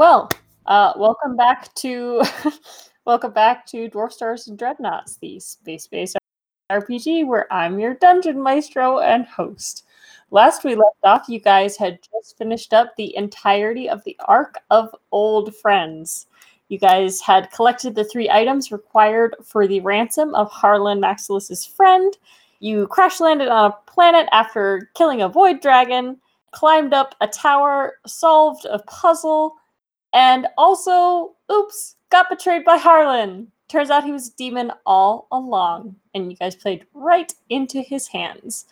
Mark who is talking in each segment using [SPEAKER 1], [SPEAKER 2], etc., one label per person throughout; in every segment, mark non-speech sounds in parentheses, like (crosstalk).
[SPEAKER 1] Well, uh, welcome back to (laughs) welcome back to Dwarf Stars and Dreadnoughts, the space-based RPG where I'm your dungeon maestro and host. Last we left off, you guys had just finished up the entirety of the Arc of Old Friends. You guys had collected the three items required for the ransom of Harlan Maxilus's friend. You crash landed on a planet after killing a void dragon, climbed up a tower, solved a puzzle, and also, oops, got betrayed by Harlan. Turns out he was a demon all along, and you guys played right into his hands.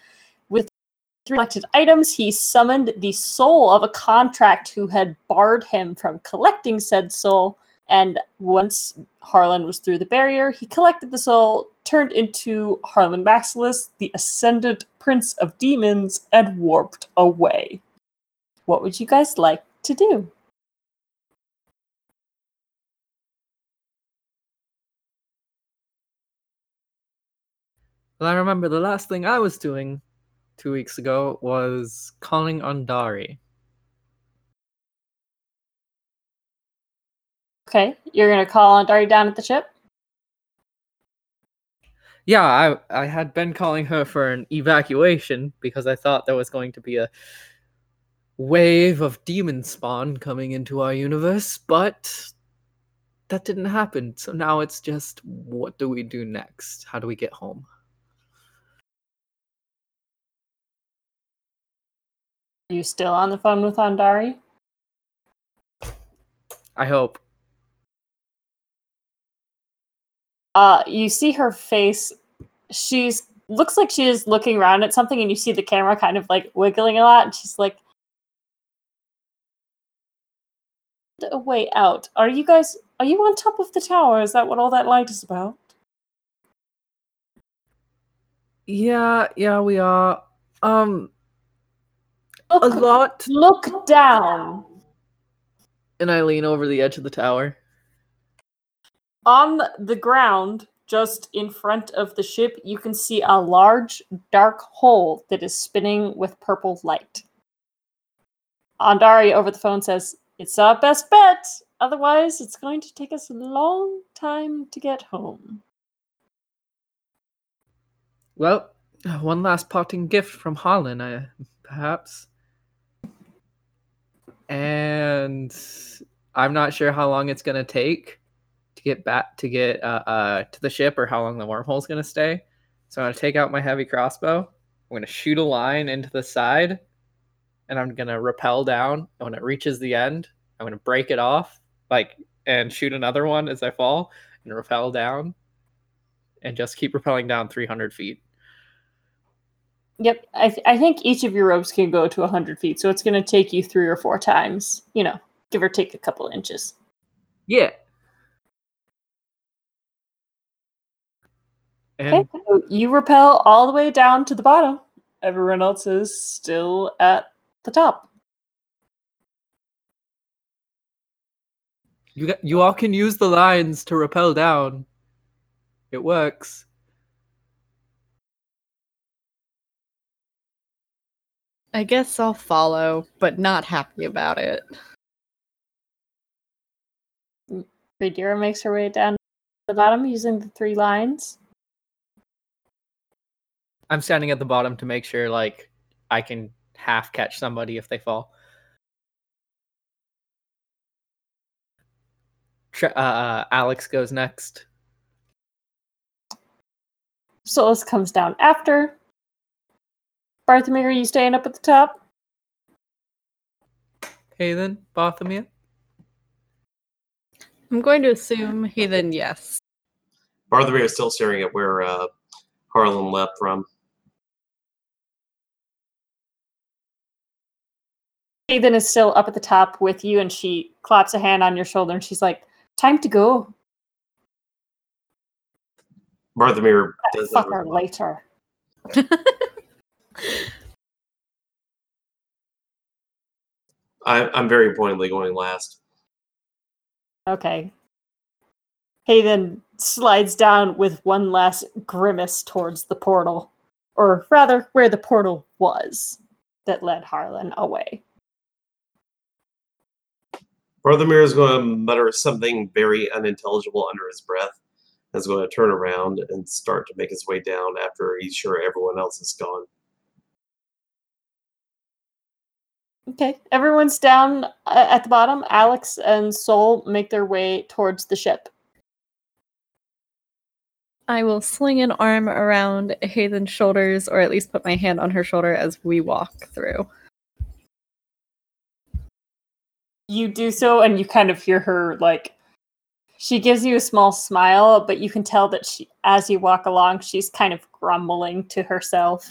[SPEAKER 1] With three collected items, he summoned the soul of a contract who had barred him from collecting said soul. And once Harlan was through the barrier, he collected the soul, turned into Harlan Maxilus, the ascendant prince of demons, and warped away. What would you guys like to do?
[SPEAKER 2] Well, I remember the last thing I was doing two weeks ago was calling on Dari.
[SPEAKER 1] Okay, you're gonna call on Dari down at the ship.
[SPEAKER 2] Yeah, I I had been calling her for an evacuation because I thought there was going to be a wave of demon spawn coming into our universe, but that didn't happen. So now it's just what do we do next? How do we get home?
[SPEAKER 1] You still on the phone with Andari?
[SPEAKER 2] I hope.
[SPEAKER 1] Uh, you see her face. She's looks like she is looking around at something, and you see the camera kind of like wiggling a lot. And she's like, "A way out. Are you guys? Are you on top of the tower? Is that what all that light is about?"
[SPEAKER 2] Yeah, yeah, we are. Um,
[SPEAKER 1] Look,
[SPEAKER 2] a lot.
[SPEAKER 1] Look down.
[SPEAKER 2] And I lean over the edge of the tower.
[SPEAKER 1] On the ground, just in front of the ship, you can see a large dark hole that is spinning with purple light. Andari over the phone says, It's our best bet. Otherwise, it's going to take us a long time to get home.
[SPEAKER 2] Well, one last parting gift from Harlan, I, perhaps. And I'm not sure how long it's to take to get back to get uh, uh, to the ship or how long the wormhole is going to stay. So I'm to take out my heavy crossbow. I'm to shoot a line into the side and I'm to rappel down. And when it reaches the end, I'm to break it off like and shoot another one as I fall and rappel down and just keep rappelling down 300 feet.
[SPEAKER 1] Yep, I, th- I think each of your ropes can go to 100 feet, so it's going to take you three or four times, you know, give or take a couple inches.
[SPEAKER 2] Yeah. And
[SPEAKER 1] Okay, so you rappel all the way down to the bottom. Everyone else is still at the top.
[SPEAKER 2] you got, you all can use the lines to rappel down. It works.
[SPEAKER 3] I guess I'll follow, but not happy about it.
[SPEAKER 1] Radira makes her way down to the bottom using the three lines.
[SPEAKER 2] I'm standing at the bottom to make sure like I can half catch somebody if they fall. Tre- uh, uh, Alex goes next.
[SPEAKER 1] Solus comes down after. Barthomir, are you staying up at the top?
[SPEAKER 2] Hey then, Barthomir.
[SPEAKER 3] I'm going to assume he then yes.
[SPEAKER 4] Barthomir is still staring at where uh, Harlan leapt from.
[SPEAKER 1] Ethan is still up at the top with you, and she claps a hand on your shoulder, and she's like, "Time to go.
[SPEAKER 4] Barthomir does that.
[SPEAKER 1] Fuck her later." (laughs)
[SPEAKER 4] I, I'm very pointedly going last.
[SPEAKER 1] Okay. Hayden slides down with one last grimace towards the portal, or rather, where the portal was that led Harlan away.
[SPEAKER 5] Barthomir is going to mutter something very unintelligible under his breath. And is going to turn around and start to make his way down after he's sure everyone else is gone.
[SPEAKER 1] Okay, everyone's down uh, at the bottom. Alex and Soul make their way towards the ship.
[SPEAKER 3] I will sling an arm around Hayden's shoulders, or at least put my hand on her shoulder as we walk through.
[SPEAKER 1] You do so, and you kind of hear her like. She gives you a small smile, but you can tell that she, as you walk along, she's kind of grumbling to herself.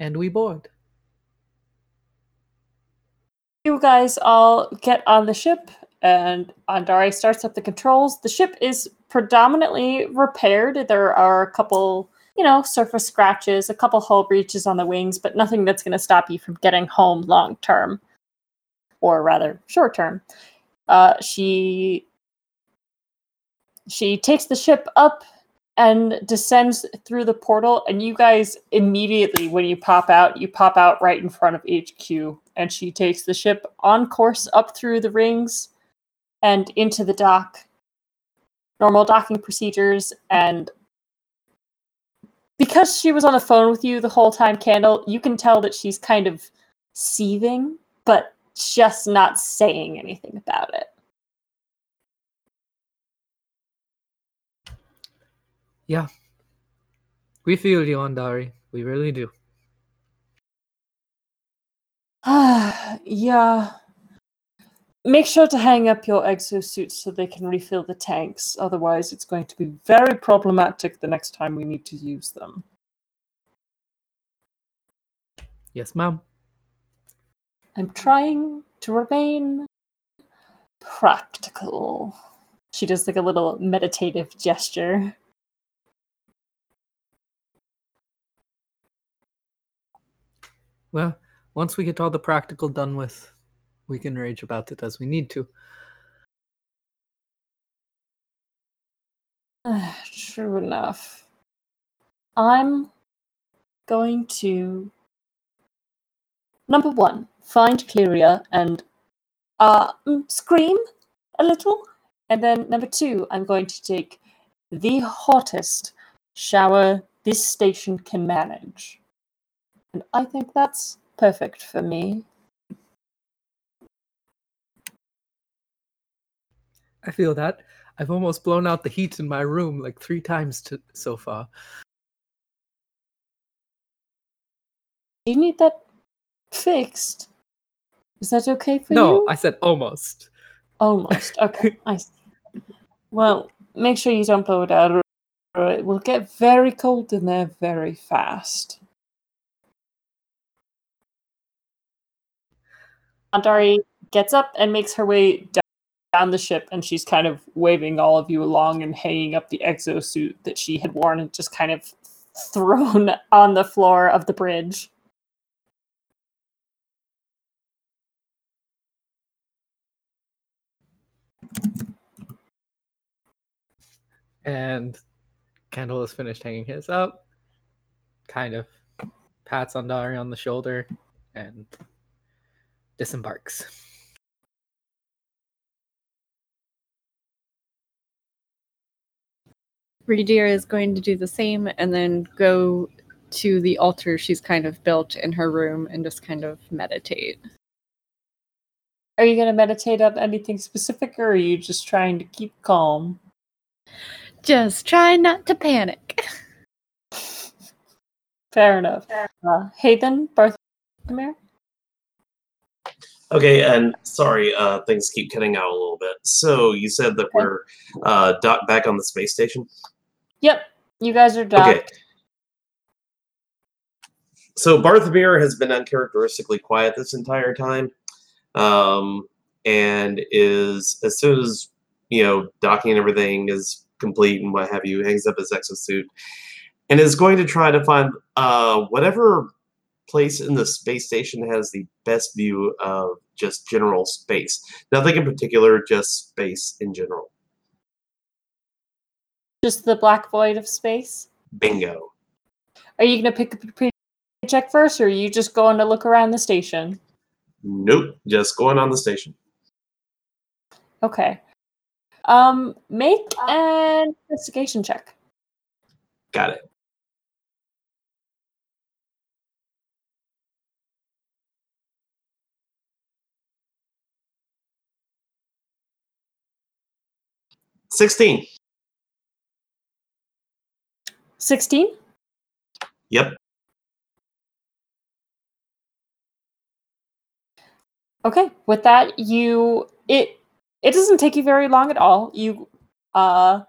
[SPEAKER 2] And we board.
[SPEAKER 1] You guys all get on the ship, and Andari starts up the controls. The ship is predominantly repaired. There are a couple, you know, surface scratches, a couple hull breaches on the wings, but nothing that's going to stop you from getting home long term, or rather, short term. Uh, she she takes the ship up and descends through the portal and you guys immediately when you pop out you pop out right in front of hq and she takes the ship on course up through the rings and into the dock. Normal docking procedures and because she was on the phone with you the whole time candle you can tell that she's kind of seething but just not saying anything about it
[SPEAKER 2] Yeah. We feel you, on Andari. We really do. (sighs)
[SPEAKER 1] yeah. Make sure to hang up your exosuits so they can refill the tanks. Otherwise, it's going to be very problematic the next time we need to use them.
[SPEAKER 2] Yes, ma'am.
[SPEAKER 1] I'm trying to remain practical. She does like a little meditative gesture.
[SPEAKER 2] Well, once we get all the practical done with, we can rage about it as we need to. (sighs)
[SPEAKER 1] True enough. I'm going to number one find Cleria and uh mm, scream a little, and then number two I'm going to take the hottest shower this station can manage. And I think that's perfect for me.
[SPEAKER 2] I feel that. I've almost blown out the heat in my room like three times to, so far.
[SPEAKER 1] Do you need that fixed? Is that okay for
[SPEAKER 2] no,
[SPEAKER 1] you?
[SPEAKER 2] No, I said almost.
[SPEAKER 1] Almost. (laughs) Okay. I see. Well, make sure you don't blow it out or or it will get very cold in there very fast. Andari gets up and makes her way down, the ship, and she's kind of waving all of you along and hanging up the exosuit that she had worn and just kind of thrown (laughs) on the floor of the bridge.
[SPEAKER 2] And Kendall has finished hanging his up, kind of pats Andari on the shoulder, and disembarks.
[SPEAKER 3] Radira is going to do the same and then go to the altar she's kind of built in her room and just kind of meditate.
[SPEAKER 1] Are you going to meditate on anything specific, or are you just trying to keep calm?
[SPEAKER 3] Just try not to panic. (laughs)
[SPEAKER 1] Fair enough. Uh, Hayden, Barthomir?
[SPEAKER 5] Okay, and sorry, uh, things keep cutting out a little bit. So you said that we're uh, docked back on the space station.
[SPEAKER 1] Yep, you guys are docked.
[SPEAKER 5] Okay. So Barthomir has been uncharacteristically quiet this entire time, um, and is as soon as you know docking and everything is complete and what have you, hangs up his exosuit, and is going to try to find uh, whatever place in the space station has the best view of just general space. Nothing in particular, just space in general.
[SPEAKER 1] Just the black void of space?
[SPEAKER 5] Bingo.
[SPEAKER 1] Are you going to pick up your paycheck first, or are you just going to look around the station?
[SPEAKER 4] Nope, just going on the station.
[SPEAKER 1] Okay. Um, make an investigation check.
[SPEAKER 4] Got it. Sixteen.
[SPEAKER 1] 16?
[SPEAKER 4] Yep.
[SPEAKER 1] Okay. With that, you it it doesn't take you very long at all. You uh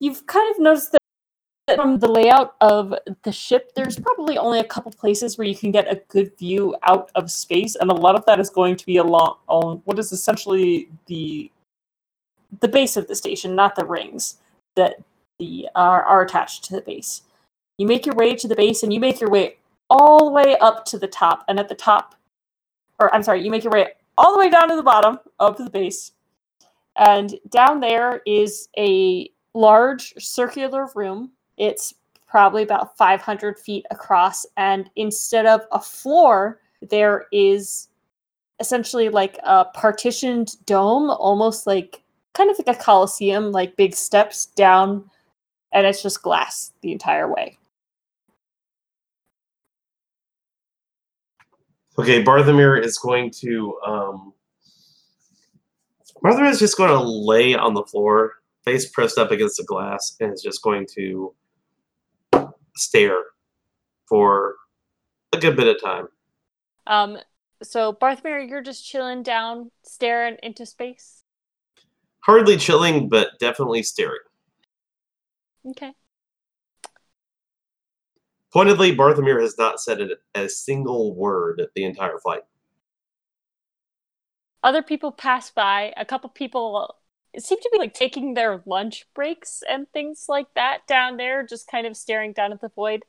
[SPEAKER 1] you've kind of noticed that from the layout of the ship, there's probably only a couple places where you can get a good view out of space, and a lot of that is going to be along on what is essentially the the base of the station, not the rings that the are, are attached to the base. You make your way to the base, and you make your way all the way up to the top, and at the top, or I'm sorry, you make your way all the way down to the bottom of the base, and down there is a large circular room. It's probably about 500 feet across, and instead of a floor, there is essentially like a partitioned dome, almost like kind of like a coliseum, like big steps down, and it's just glass the entire way.
[SPEAKER 4] Okay, Barthomir is going to um Barthomir is just going to lay on the floor, face pressed up against the glass, and is just going to stare for a good bit of time.
[SPEAKER 1] Um, so Barthomir, you're just chilling down, staring into space.
[SPEAKER 4] Hardly chilling, but definitely staring.
[SPEAKER 1] Okay.
[SPEAKER 4] Pointedly, Barthomir has not said a single word the entire flight.
[SPEAKER 1] Other people pass by. A couple people seem to be like taking their lunch breaks and things like that down there, just kind of staring down at the void.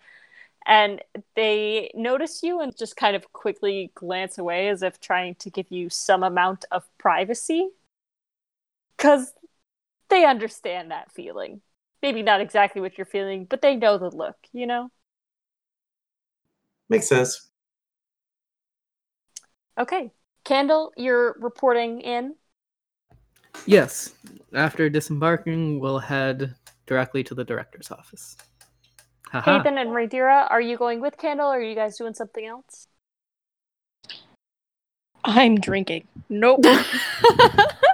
[SPEAKER 1] And they notice you and just kind of quickly glance away as if trying to give you some amount of privacy. Because they understand that feeling. Maybe not exactly what you're feeling, but they know the look, you know?
[SPEAKER 4] Makes sense.
[SPEAKER 1] Okay. Candle, you're reporting in.
[SPEAKER 2] Yes. After disembarking, we'll head directly to the director's office. Haha.
[SPEAKER 1] Hayden and Radira, are you going with Candle or are you guys doing something else?
[SPEAKER 6] I'm drinking. Nope. (laughs) (laughs)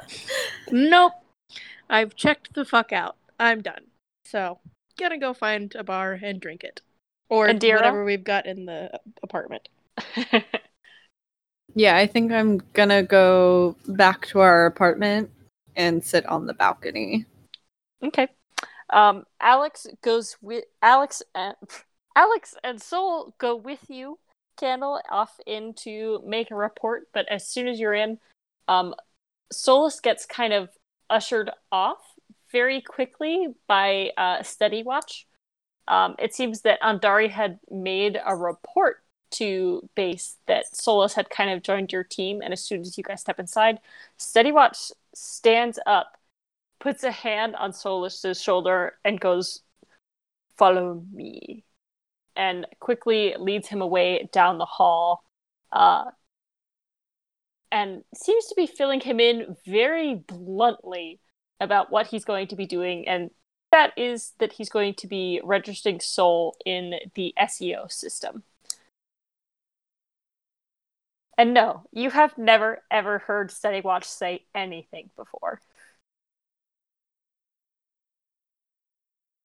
[SPEAKER 6] nope. I've checked the fuck out. I'm done. So, gonna go find a bar and drink it. Or
[SPEAKER 1] And Dira?
[SPEAKER 6] whatever we've got in the apartment. (laughs)
[SPEAKER 3] Yeah, I think I'm gonna go back to our apartment and sit on the balcony.
[SPEAKER 1] okay. Um, Alex goes with Alex and (laughs) Alex and Soul go with you, Candle, off in to make a report. But as soon as you're in, um, Solus gets kind of ushered off very quickly by uh, Steady Watch. Um, it seems that Andari had made a report to base that Solus had kind of joined your team, and as soon as you guys step inside, Steady Watch stands up, puts a hand on Solus's shoulder, and goes, "Follow me," and quickly leads him away down the hall, uh, and seems to be filling him in very bluntly about what he's going to be doing, and that is that he's going to be registering Soul in the SEO system. And no, you have never ever heard Steady Watch say anything before.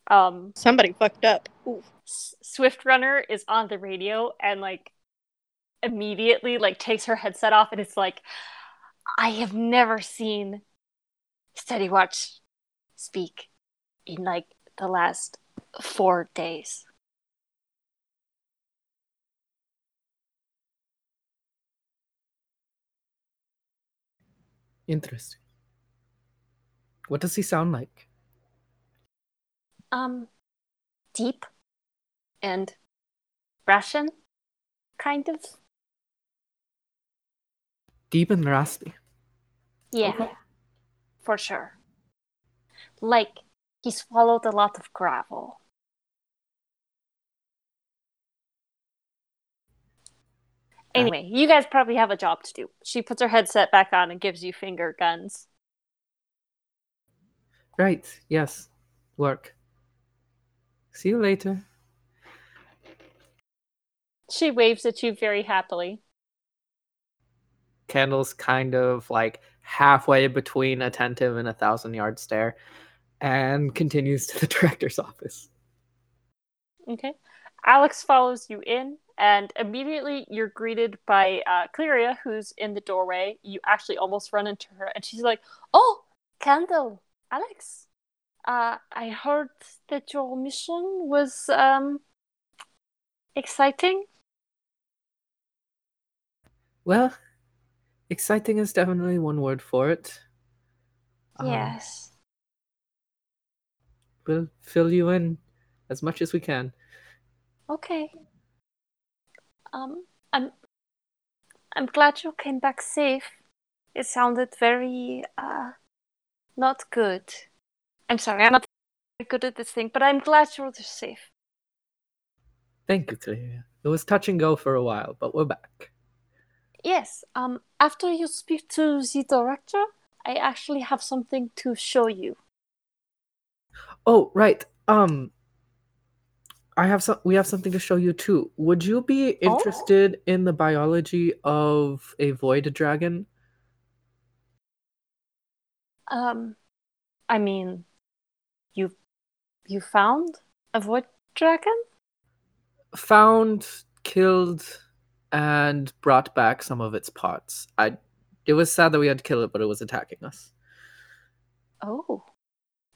[SPEAKER 1] Um,
[SPEAKER 6] Somebody fucked up. Ooh.
[SPEAKER 1] S- Swift Runner is on the radio and like immediately like takes her headset off and it's like, I have never seen Steady Watch speak in like the last four days.
[SPEAKER 2] Interesting. What does he sound like?
[SPEAKER 1] Um, deep and Russian, kind of
[SPEAKER 2] deep and rusty.
[SPEAKER 1] Yeah, okay. for sure. Like he swallowed a lot of gravel. Anyway, you guys probably have a job to do. She puts her headset back on and gives you finger guns.
[SPEAKER 2] Right, yes. Work. See you later.
[SPEAKER 1] She waves at you very happily.
[SPEAKER 2] Candle's kind of like halfway between attentive and a thousand yard stare and continues to the (laughs) director's office.
[SPEAKER 1] Okay. Alex follows you in, and immediately you're greeted by uh, Cleria, who's in the doorway. You actually almost run into her, and she's like, "Oh, Candle, Alex, uh, I heard that your mission was um, exciting."
[SPEAKER 2] Well, exciting is definitely one word for it. Um,
[SPEAKER 1] yes.
[SPEAKER 2] We'll fill you in as much as we can.
[SPEAKER 1] Okay. Um, I'm. I'm glad you came back safe. It sounded very uh, not good. I'm sorry, I'm not very good at this thing, but I'm glad you're safe.
[SPEAKER 2] Thank you, Cleria. It was touch and go for a while, but we're back.
[SPEAKER 1] Yes. Um. After you speak to the director, I actually have something to show you.
[SPEAKER 2] Oh, right. Um I have some we have something to show you too. Would you be
[SPEAKER 1] Oh.
[SPEAKER 2] interested in the biology of a void dragon?
[SPEAKER 1] Um. I mean, you you found a void dragon.
[SPEAKER 2] Found, killed, and brought back some of its parts. I it was sad that we had to kill it, but it was attacking us.
[SPEAKER 1] Oh.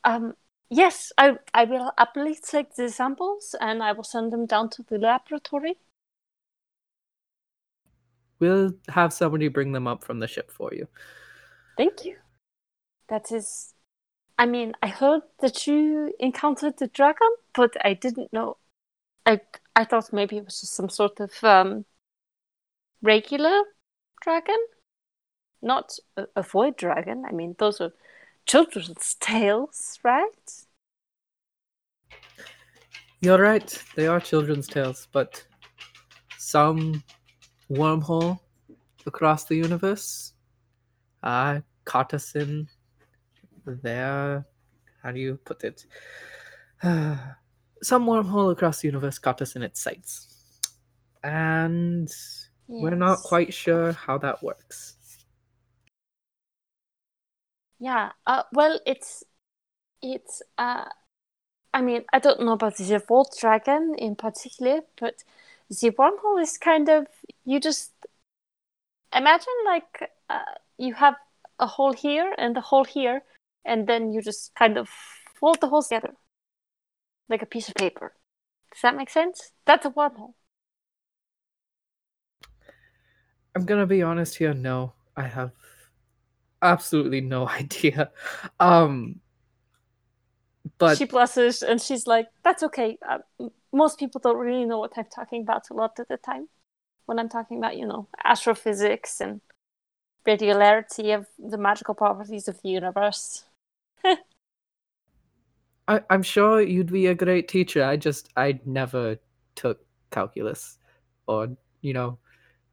[SPEAKER 1] Um. Yes, I I will happily take the samples and I will send them down to the laboratory.
[SPEAKER 2] We'll have somebody bring them up from the ship for you.
[SPEAKER 1] Thank you. That is. I mean, I heard that you encountered the dragon, but I didn't know. I I thought maybe it was just some sort of um, regular dragon, not a, a void dragon. I mean, those are children's (laughs) tales, right?
[SPEAKER 2] You're right. They are children's tales, but some wormhole across the universe uh, caught us in there. How do you put it? (sighs) some wormhole across the universe caught us in its sights. And we're not quite sure how that works.
[SPEAKER 1] Yeah. Uh, well, it's it's. Uh, I mean, I don't know about the Void Dragon in particular, but the wormhole is kind of you just imagine like uh, you have a hole here and a hole here, and then you just kind of fold the holes together like a piece of paper. Does that make sense? That's a wormhole.
[SPEAKER 2] I'm gonna be honest here. No, I have absolutely no (laughs) idea. Um, but
[SPEAKER 1] she blushes and she's like, "That's okay. Uh, most people don't really know what I'm talking about a lot of the time when I'm talking about, you know, astrophysics and regularity of the magical properties of the universe." (laughs)
[SPEAKER 2] I, I'm sure you'd be a great teacher. I just I never took calculus or you know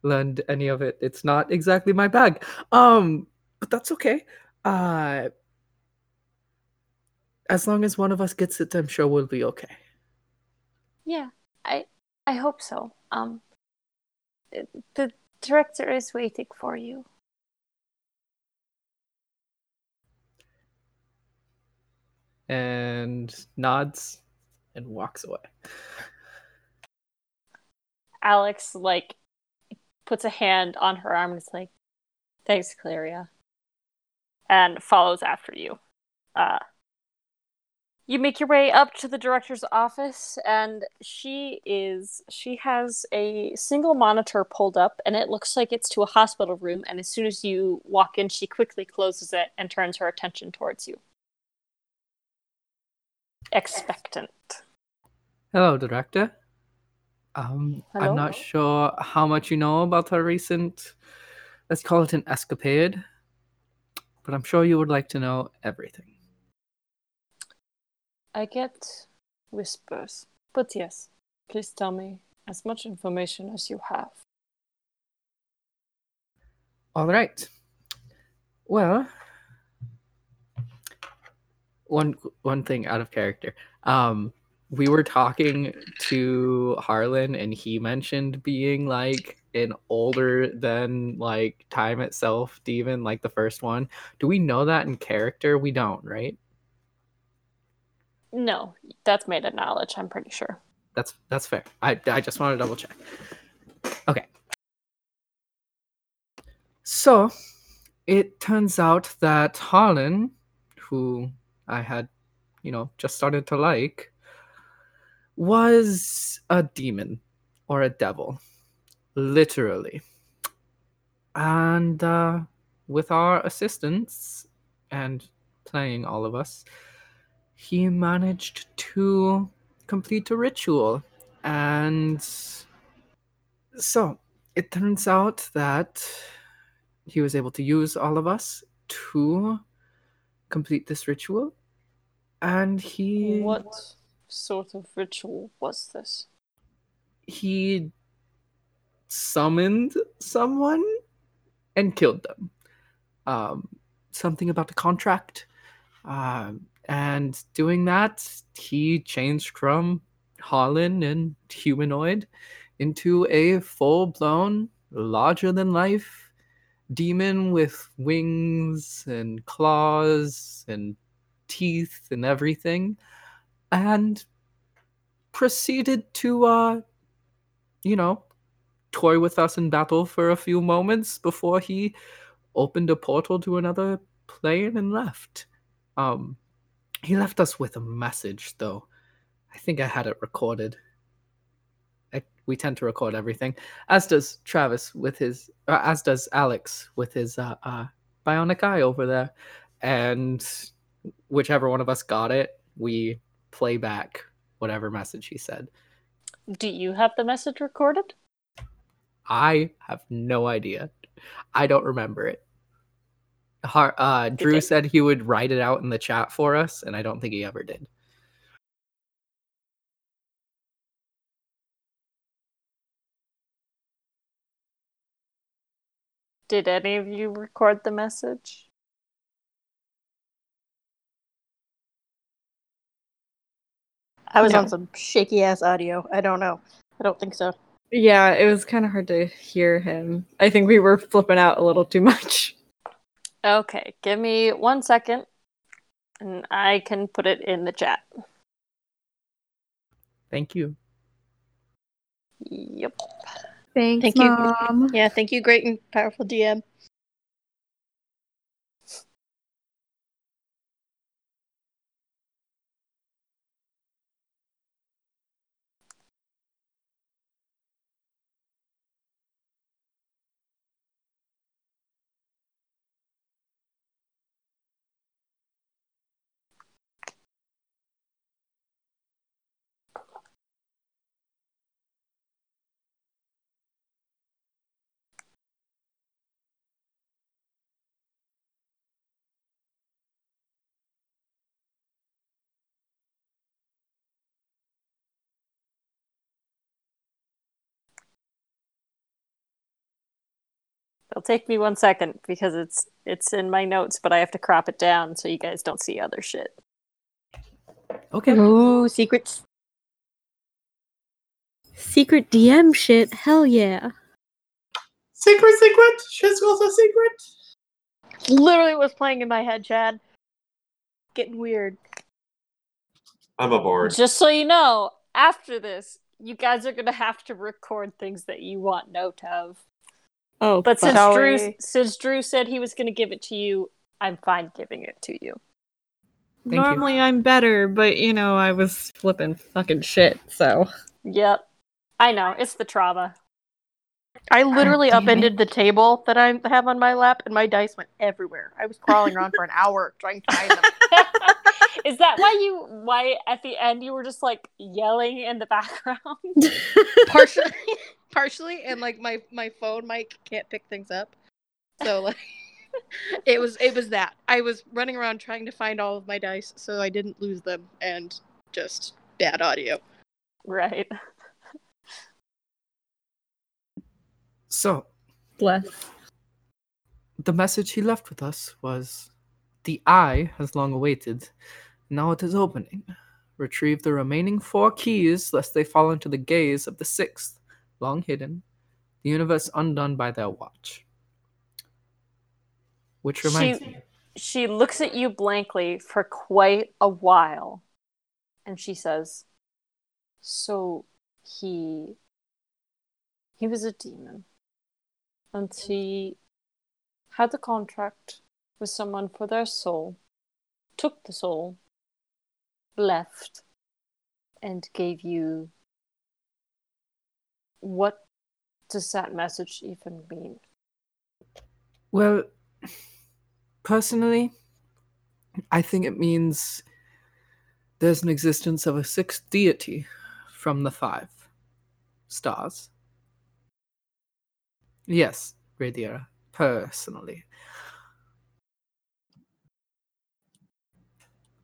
[SPEAKER 2] learned any of it. It's not exactly my bag. Um, but that's okay. Uh, as long as one of us gets it, I'm sure we'll be okay.
[SPEAKER 1] Yeah, I I hope so. Um, the director is waiting for you.
[SPEAKER 2] And nods and walks away.
[SPEAKER 1] Alex like puts a hand on her arm and is like, "Thanks, Cleria," and follows after you. Uh, you make your way up to the director's office, and she is she has a single monitor pulled up, and it looks like it's to a hospital room. And as soon as you walk in, she quickly closes it and turns her attention towards you, expectant.
[SPEAKER 2] Hello, director. Um,
[SPEAKER 1] Hello?
[SPEAKER 2] I'm not sure how much you know about our recent, let's call it an escapade, but I'm sure you would like to know everything.
[SPEAKER 1] I get whispers, but yes, please tell me as much information as you have.
[SPEAKER 2] All right. Well, one one thing out of character. Um, we were talking to Harlan, and he mentioned being like an older than like time itself demon, like the first one. Do we know that in character? We don't, right?
[SPEAKER 1] No, that's meta knowledge. I'm pretty sure.
[SPEAKER 2] That's that's fair. I I just want to double check. Okay. So, it turns out that Harlan, who I had, you know, just started to like, was a demon or a devil, literally. And uh, with our assistance and playing all of us, he managed to complete a ritual. And so it turns out that he was able to use all of us to complete this ritual. And he
[SPEAKER 1] What sort of ritual was this?
[SPEAKER 2] he summoned someone and killed them. Um, something about the contract. Um, and doing that, he changed from Harlan and humanoid into a full blown, larger than life demon with wings and claws and teeth and everything. And proceeded to uh you know toy with us in battle for a few moments before he opened a portal to another plane and left. Um he left us with a message though. I think i had it recorded. I, we tend to record everything as does travis with his uh, as does alex with his uh, uh bionic eye over there. And whichever one of us got it we play back whatever message he said.
[SPEAKER 1] Do you have the message recorded?
[SPEAKER 2] I have no idea. I don't remember it. Har- uh, Drew said he would write it out in the chat for us, and I don't think he ever did.
[SPEAKER 1] Did any of you record the message?
[SPEAKER 6] I was
[SPEAKER 3] No.
[SPEAKER 6] on some shaky ass audio. I don't know. I don't think so.
[SPEAKER 3] Yeah, it was kind of hard to hear him. I think we were flipping out a little too (laughs) much.
[SPEAKER 1] Okay, give me one second and I can put it in the chat.
[SPEAKER 2] Thank you.
[SPEAKER 1] Yep.
[SPEAKER 3] Thanks,
[SPEAKER 6] Thank you.
[SPEAKER 3] Mom.
[SPEAKER 6] Yeah, thank you, great and powerful DM.
[SPEAKER 1] Take me one second because it's it's in my notes, but I have to crop it down so you guys don't see other shit.
[SPEAKER 2] Okay.
[SPEAKER 6] Ooh, secrets.
[SPEAKER 3] Secret DM shit. Hell yeah.
[SPEAKER 4] Secret, secret. Shizzle's also secret.
[SPEAKER 6] Literally was playing in my head, Chad. Getting weird.
[SPEAKER 4] I'm aboard.
[SPEAKER 1] Just so you know, after this, you guys are gonna have to record things that you want note of.
[SPEAKER 3] Oh,
[SPEAKER 1] But since
[SPEAKER 6] Shall
[SPEAKER 1] Drew
[SPEAKER 6] we?
[SPEAKER 1] since Drew said he was gonna give it to you, I'm fine giving it to you.
[SPEAKER 2] Thank you.
[SPEAKER 3] normally I'm better, but you know I was flipping fucking shit. So
[SPEAKER 1] Yep. I know, it's the trauma.
[SPEAKER 6] I literally
[SPEAKER 3] damn
[SPEAKER 6] upended the table that I have on my lap, and my dice went everywhere. I was crawling around for an hour trying to find them. (laughs)
[SPEAKER 1] Is that why you why at the end you were just like yelling in the background? (laughs)
[SPEAKER 6] partially, partially, and like my my phone mic can't pick things up, so (laughs) like (laughs) it was it was that I was running around trying to find all of my dice so I didn't lose them, and just bad audio.
[SPEAKER 1] right.
[SPEAKER 2] So
[SPEAKER 3] bless.
[SPEAKER 2] the message he left with us was the eye has long awaited. Now it is opening. Retrieve the remaining four keys lest they fall into the gaze of the sixth, long hidden, the universe undone by their watch. Which reminds
[SPEAKER 1] She-
[SPEAKER 2] me.
[SPEAKER 1] She looks at you blankly for quite a while and she says, So he. He was a demon. And he had the contract with someone for their soul, took the soul, left, and gave you. What does that message even mean?
[SPEAKER 2] Well, personally, I think it means there's an existence of a sixth deity from the five stars. Yes, Radira, personally.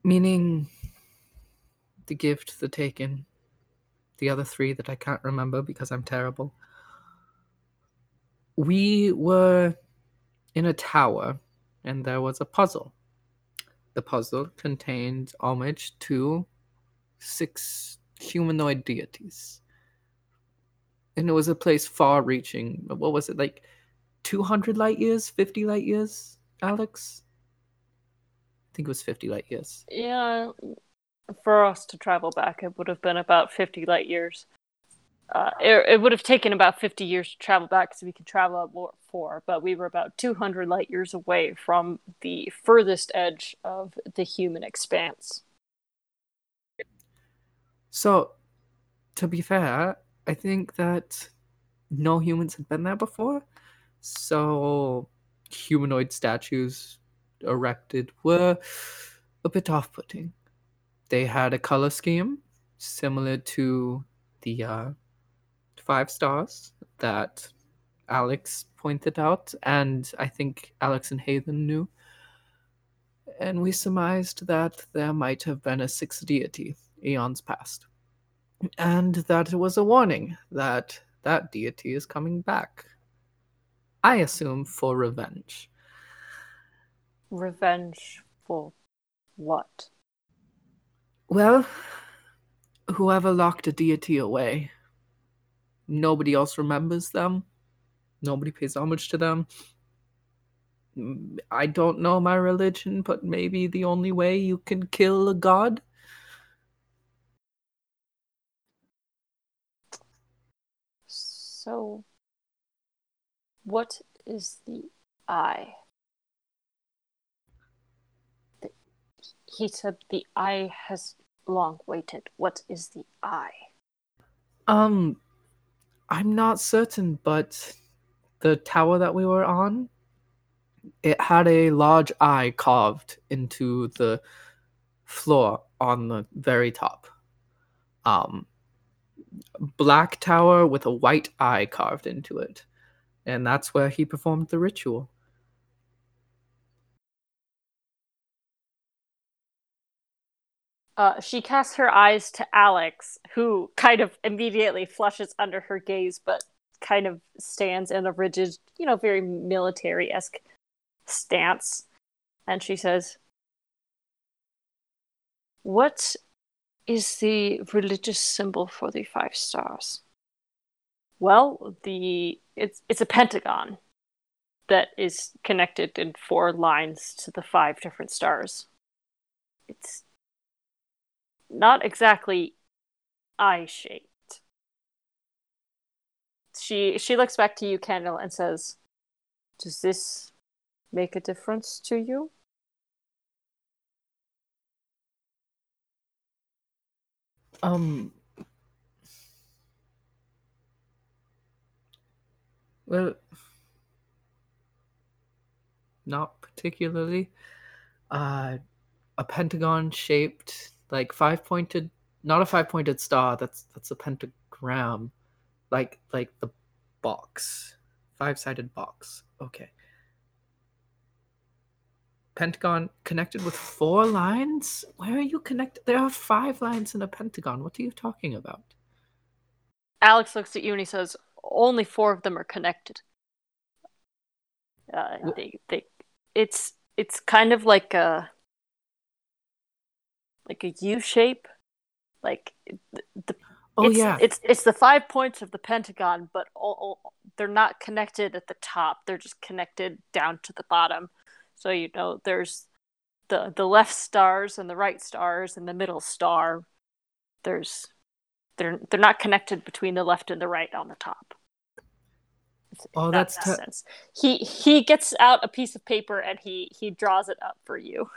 [SPEAKER 2] Meaning the gift, the taken, the other three that I can't remember because I'm terrible. We were in a tower and there was a puzzle. The puzzle contained homage to six humanoid deities. And it was a place far reaching. What was it, like 200 light years? 50 light years, Alex? I think it was 50 light years.
[SPEAKER 1] Yeah, for us to travel back, it would have been about 50 light years. Uh, it, it would have taken about 50 years to travel back because we could travel at more four, but we were about 200 light years away from the furthest edge of the human expanse.
[SPEAKER 2] So, to be fair, I think that no humans had been there before. So, humanoid statues erected were a bit off putting. They had a color scheme similar to the uh, five stars that Alex pointed out, and I think Alex and Hayden knew. And we surmised that there might have been a sixth deity eons past. And that it was a warning that that deity is coming back. I assume for revenge.
[SPEAKER 1] Revenge for what?
[SPEAKER 2] Well, whoever locked a deity away, nobody else remembers them. Nobody pays homage to them. Mm, I don't know my religion, but maybe the only way you can kill a god
[SPEAKER 1] So, what is the eye? The- He said the eye has long waited. What is the eye?
[SPEAKER 2] Um, I'm not certain, but the tower that we were on, it had a large eye carved into the floor on the very top. Um, black tower with a white eye carved into it, and that's where he performed the ritual.
[SPEAKER 1] Uh, she casts her eyes to Alex, who kind of immediately flushes under her gaze, but kind of stands in a rigid, you know, very military esque stance. And she says, What is the religious symbol for the five stars? Well, the it's it's a pentagon that is connected in four lines to the five different stars. It's not exactly eye shaped. She she looks back to you, Kendall, and says, "Does this make a difference to you?"
[SPEAKER 2] Um. Well, not particularly. Uh, a pentagon shaped, like five pointed, not a five pointed star. That's that's a pentagram, like like the box, five sided box. Okay. Pentagon connected with four lines? Where are you connected? There are five lines in a pentagon. What are you talking about?
[SPEAKER 1] Alex looks at you and he says, "Only four of them are connected." Uh, they, they, it's it's kind of like a like a U shape, like the,
[SPEAKER 2] Oh
[SPEAKER 1] it's,
[SPEAKER 2] yeah.
[SPEAKER 1] it's it's the five points of the pentagon, but all, all, they're not connected at the top. They're just connected down to the bottom. So you know, there's the the left stars and the right stars and the middle star. There's they're they're not connected between the left and the right on the top.
[SPEAKER 2] Oh,
[SPEAKER 1] that
[SPEAKER 2] that's te-
[SPEAKER 1] sense. He he gets out a piece of paper and he he draws it up for you.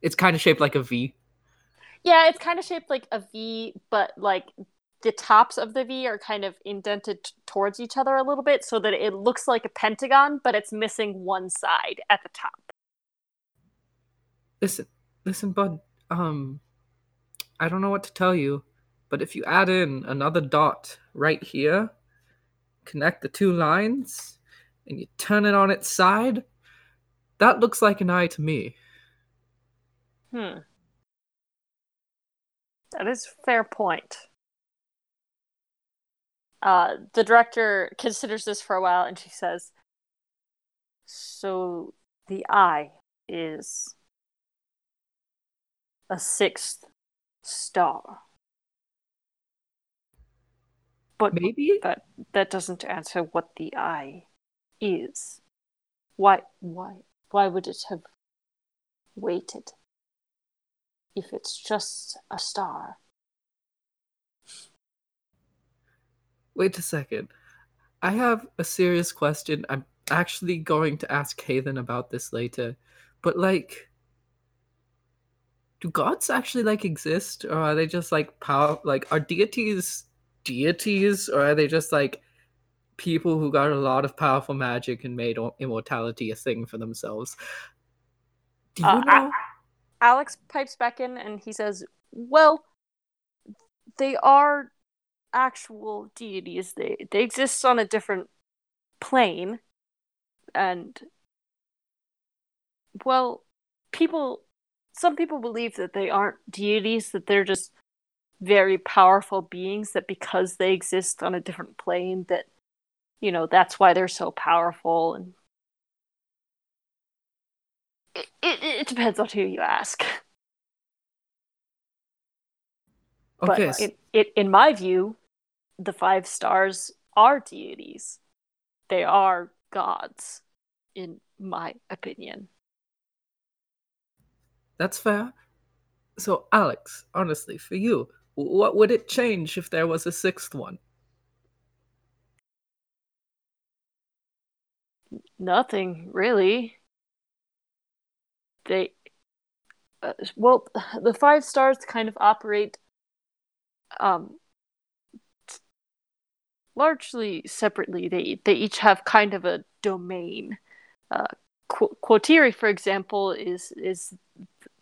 [SPEAKER 2] It's kind of shaped like a V.
[SPEAKER 1] Yeah, it's kind of shaped like a V, but like the tops of the V are kind of indented t- towards each other a little bit so that it looks like a pentagon, but it's missing one side at the top.
[SPEAKER 2] Listen, listen, bud. Um, I don't know what to tell you, but if you add in another dot right here, connect the two lines, and you turn it on its side, that looks like an eye to me.
[SPEAKER 1] Hmm. That is a fair point. Uh, the director considers this for a while and she says, So the eye is a sixth star. But
[SPEAKER 2] Maybe
[SPEAKER 1] that that doesn't answer what the eye is. Why why why would it have waited if it's just a star?
[SPEAKER 2] Wait a second. I have a serious question. I'm actually going to ask Hayden about this later. But like do gods actually like exist or are they just like power like are deities deities or are they just like people who got a lot of powerful magic and made immortality a thing for themselves? Do you
[SPEAKER 1] Uh, I-
[SPEAKER 2] know?
[SPEAKER 1] Alex pipes back in and he says, "Well, they are actual deities. They they exist on a different plane, and well, people. Some people believe that they aren't deities; that they're just very powerful beings. That because they exist on a different plane, that you know that's why they're so powerful and." It, it, it depends on who you ask. But
[SPEAKER 2] okay, s-
[SPEAKER 1] it, it, in my view, the five stars are deities. They are gods, in my opinion.
[SPEAKER 2] that's fair. So, Alex, honestly, for you, what would it change if there was a sixth one?
[SPEAKER 1] Nothing really. They, uh, well, (sighs) the five stars kind of operate, um, largely separately. They they each have kind of a domain. Uh, Qu- Quotiri, for example, is is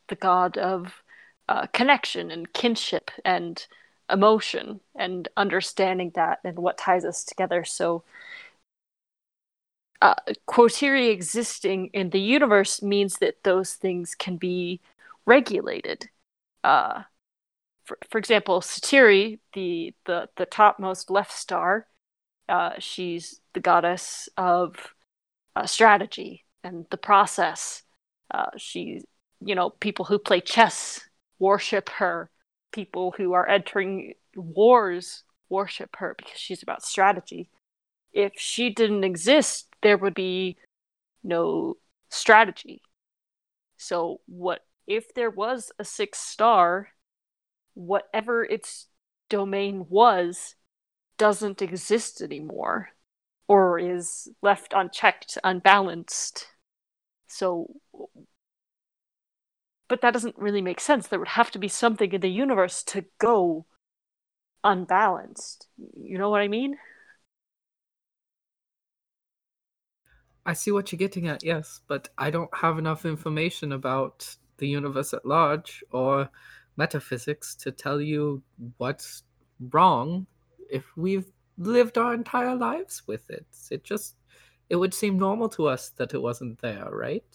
[SPEAKER 1] the god of uh, connection and kinship and emotion and understanding that and what ties us together. So, uh, existing in the universe means that those things can be regulated. Uh, for, for example, Satiri, the, the, the topmost left star, uh, she's the goddess of uh, strategy and the process. Uh, she, you know, people who play chess worship her. People who are entering wars worship her because she's about strategy. If she didn't exist, there would be no strategy. So, what if there was a sixth star? Whatever its domain was doesn't exist anymore or is left unchecked, unbalanced. So, but that doesn't really make sense. There would have to be something in the universe to go unbalanced. You know what I mean?
[SPEAKER 2] I see what you're getting at, yes, but I don't have enough information about the universe at large or metaphysics to tell you what's wrong if we've lived our entire lives with it. It just it would seem normal to us that it wasn't there, right?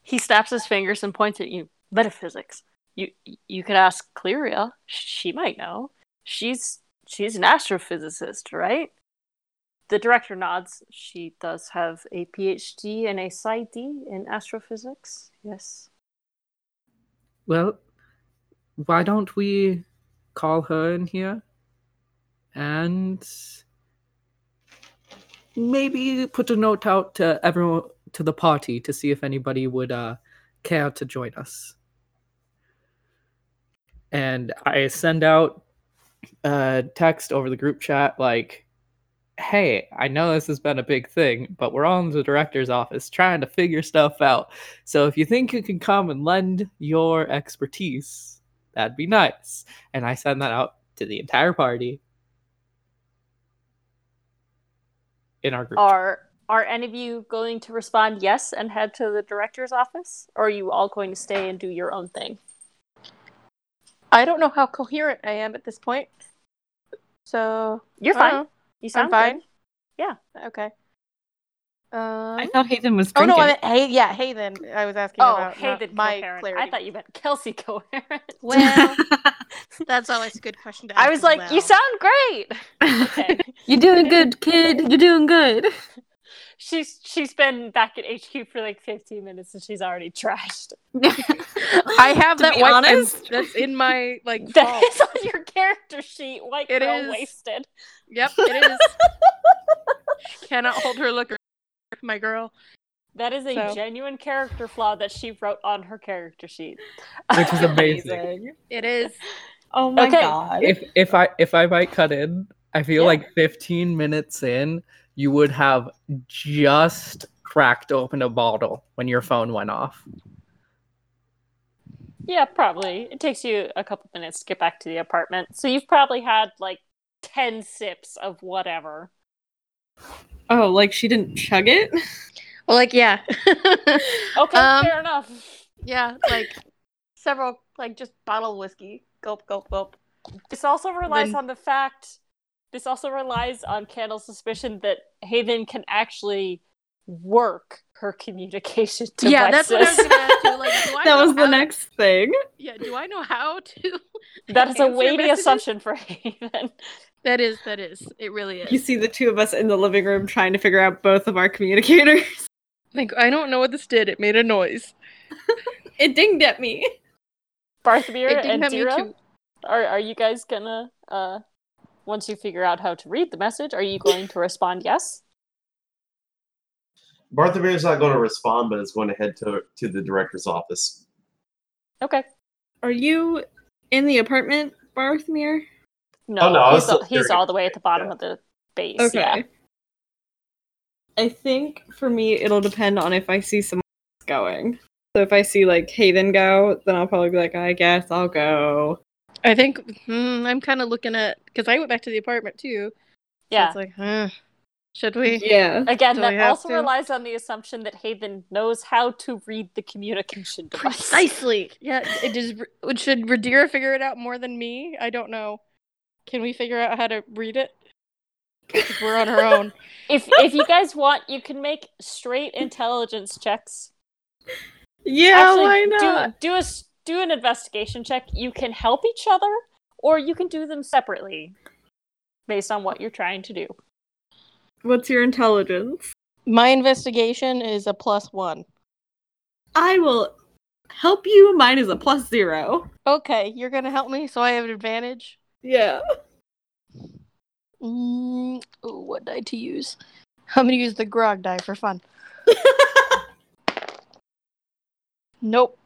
[SPEAKER 1] He snaps his fingers and points at you. Metaphysics. You you could ask Cleria. She might know. She's she's an astrophysicist, right? The director nods. She does have a PhD and a PsyD in astrophysics. Yes.
[SPEAKER 2] Well, why don't we call her in here and maybe put a note out to everyone to the party to see if anybody would uh, care to join us. And I send out a text over the group chat like, "Hey, I know this has been a big thing, but we're all in the director's office trying to figure stuff out. So if you think you can come and lend your expertise, that'd be nice." And I send that out to the entire party in our group.
[SPEAKER 1] Are are any of you going to respond yes and head to the director's office, or are you all going to stay and do your own thing?
[SPEAKER 6] I don't know how coherent I am at this point. So
[SPEAKER 1] You're
[SPEAKER 6] I don't
[SPEAKER 1] fine.
[SPEAKER 6] Know.
[SPEAKER 1] You
[SPEAKER 6] I'm
[SPEAKER 1] sound
[SPEAKER 6] fine.
[SPEAKER 1] good. Yeah.
[SPEAKER 6] Okay. Um,
[SPEAKER 3] I thought Hayden was
[SPEAKER 6] oh no, I meant hey, yeah, hey then. I was asking
[SPEAKER 1] Oh,
[SPEAKER 6] about
[SPEAKER 1] hey,
[SPEAKER 6] not my
[SPEAKER 1] coherent.
[SPEAKER 6] clarity.
[SPEAKER 1] I thought you meant Kelsey coherent. (laughs)
[SPEAKER 6] Well, (laughs) that's always a good question to ask.
[SPEAKER 1] I was like,
[SPEAKER 6] well.
[SPEAKER 1] you sound great. (laughs) Okay.
[SPEAKER 3] You're doing good, kid. You're doing good.
[SPEAKER 1] She's she's been back at HQ for like 15 minutes and she's already trashed. (laughs)
[SPEAKER 6] I have that
[SPEAKER 3] be
[SPEAKER 6] white
[SPEAKER 3] honest-
[SPEAKER 6] that's in my like (laughs)
[SPEAKER 1] That
[SPEAKER 6] vault.
[SPEAKER 1] is on your character sheet. White
[SPEAKER 6] It
[SPEAKER 1] girl
[SPEAKER 6] is.
[SPEAKER 1] wasted.
[SPEAKER 6] Yep, it is. (laughs) Cannot hold her liquor, my girl.
[SPEAKER 1] That is a
[SPEAKER 6] So-
[SPEAKER 1] genuine character flaw that she wrote on her character sheet.
[SPEAKER 2] Which is amazing.
[SPEAKER 6] It is.
[SPEAKER 3] Oh my
[SPEAKER 1] Okay.
[SPEAKER 3] god.
[SPEAKER 2] if if I if I might cut in, I feel
[SPEAKER 1] Yeah.
[SPEAKER 2] like 15 minutes in, you would have just cracked open a bottle when your phone went off.
[SPEAKER 1] Yeah, probably. It takes you a couple minutes to get back to the apartment. So you've probably had like 10 sips of whatever.
[SPEAKER 3] Oh, like she didn't chug it?
[SPEAKER 6] Well, like yeah. (laughs)
[SPEAKER 1] Okay,
[SPEAKER 6] Um,
[SPEAKER 1] fair enough.
[SPEAKER 6] yeah, like several, like just bottle whiskey. Gulp, gulp, gulp.
[SPEAKER 1] This also relies
[SPEAKER 6] Then-
[SPEAKER 1] on the fact. This also relies on Candle's suspicion that Haven can actually work her communication devices.
[SPEAKER 6] Yeah, that's what I was gonna ask you. Like, do (laughs) I
[SPEAKER 3] that
[SPEAKER 6] know
[SPEAKER 3] was the
[SPEAKER 6] how-
[SPEAKER 3] next thing.
[SPEAKER 6] Yeah, do I know how to? (laughs)
[SPEAKER 1] that is a weighty
[SPEAKER 6] messages?
[SPEAKER 1] assumption for Haven.
[SPEAKER 6] That is, that is. It really is.
[SPEAKER 3] You see the two of us in the living room trying to figure out both of our communicators. (laughs)
[SPEAKER 6] Like, I don't know what this did. It made a noise.
[SPEAKER 3] It dinged at me.
[SPEAKER 1] Barthomir and
[SPEAKER 6] didn't have me
[SPEAKER 1] Dira, are are you guys gonna uh once you figure out how to read the message, are you going to respond yes?
[SPEAKER 4] Barthomir's not going to respond, but is going to head to to the director's office.
[SPEAKER 1] Okay.
[SPEAKER 3] Are you in the apartment, Barthomir?
[SPEAKER 1] No,
[SPEAKER 4] Oh, no,
[SPEAKER 1] he's, all, he's all the way at the bottom
[SPEAKER 4] Yeah.
[SPEAKER 1] of the base.
[SPEAKER 3] Okay.
[SPEAKER 1] Yeah.
[SPEAKER 3] I think for me it'll depend on if I see someone going. So if I see like Hayden go, then I'll probably be like, I guess I'll go.
[SPEAKER 6] I think hmm, I'm kind of looking at because I went back to the apartment too. So
[SPEAKER 1] Yeah.
[SPEAKER 6] it's like, huh, should we?
[SPEAKER 3] Yeah.
[SPEAKER 1] Again,
[SPEAKER 6] Do
[SPEAKER 1] that also
[SPEAKER 6] to?
[SPEAKER 1] relies on the assumption that Haven knows how to read the communication device.
[SPEAKER 6] Precisely. Yeah. It is. Should Radira figure it out more than me? I don't know. Can we figure out how to read it? we're on our own. (laughs) (laughs)
[SPEAKER 1] If if you guys want, you can make straight intelligence checks.
[SPEAKER 3] Yeah,
[SPEAKER 1] Actually,
[SPEAKER 3] why not?
[SPEAKER 1] Do, do a s- do an investigation check. You can help each other, or you can do them separately, based on what you're trying to do.
[SPEAKER 3] What's your intelligence?
[SPEAKER 6] My investigation is a plus one.
[SPEAKER 3] I will help you. Mine is a plus zero.
[SPEAKER 6] Okay, you're gonna help me, so I have an advantage.
[SPEAKER 3] Yeah.
[SPEAKER 6] Mm, ooh, what die to use? I'm gonna use the grog die for fun. (laughs) Nope.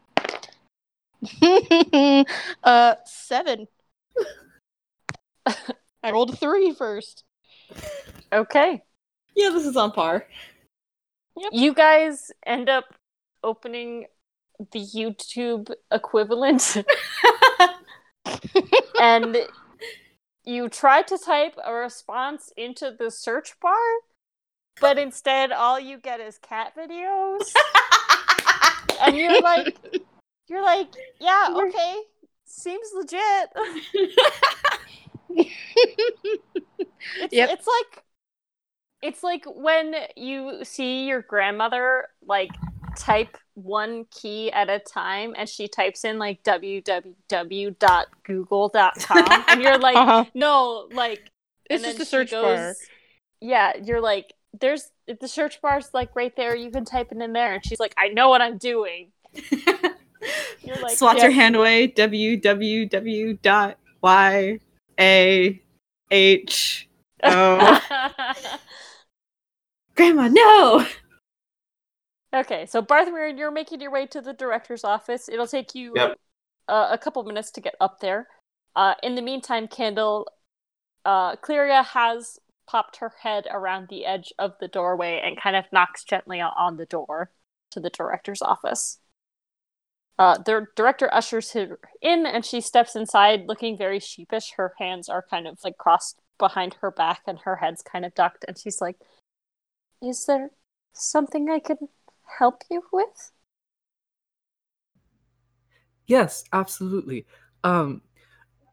[SPEAKER 6] (laughs) uh, seven. (laughs) I rolled a three first.
[SPEAKER 1] Okay.
[SPEAKER 3] yeah, this is on par. Yep.
[SPEAKER 1] You guys end up opening the YouTube equivalent (laughs) and you try to type a response into the search bar, but instead all you get is cat videos. and you're like you're like, yeah, okay. Seems legit. (laughs) It's
[SPEAKER 6] Yep.
[SPEAKER 1] it's like it's like when you see your grandmother like type one key at a time and she types in like www.google.com (laughs) and you're like
[SPEAKER 6] Uh-huh.
[SPEAKER 1] no like
[SPEAKER 6] It's just
[SPEAKER 1] then
[SPEAKER 6] a search
[SPEAKER 1] she
[SPEAKER 6] bar.
[SPEAKER 1] yeah, you're like, there's the search bar's like right there. You can type it in there, and she's like, I know what I'm doing. (laughs) You're like,
[SPEAKER 3] Slots
[SPEAKER 1] yeah.
[SPEAKER 3] your hand away. www dot y a h o. (laughs) Grandma, no.
[SPEAKER 1] okay, so Barthomir, you're making your way to the director's office. It'll take you
[SPEAKER 4] Yep.
[SPEAKER 1] uh, a couple minutes to get up there. Uh, in the meantime, Candle, uh, Cleria has popped her head around the edge of the doorway and kind of knocks gently on- on the door to the director's office. Uh, the director ushers her in, and she steps inside, looking very sheepish. Her hands are kind of like crossed behind her back, and her head's kind of ducked. And she's like, "Is there something I can help you with?"
[SPEAKER 2] Yes, absolutely. Um,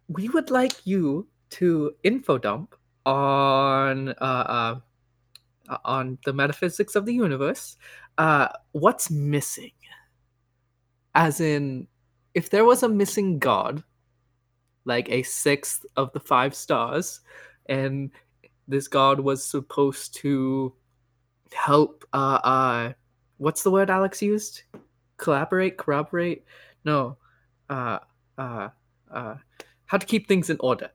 [SPEAKER 2] we would like you to info dump on uh, uh on the metaphysics of the universe. Uh, what's missing? As in, if there was a missing god, like a sixth of the five stars, and this god was supposed to help uh uh what's the word Alex used? Collaborate, corroborate? No. Uh uh uh how to keep things in order.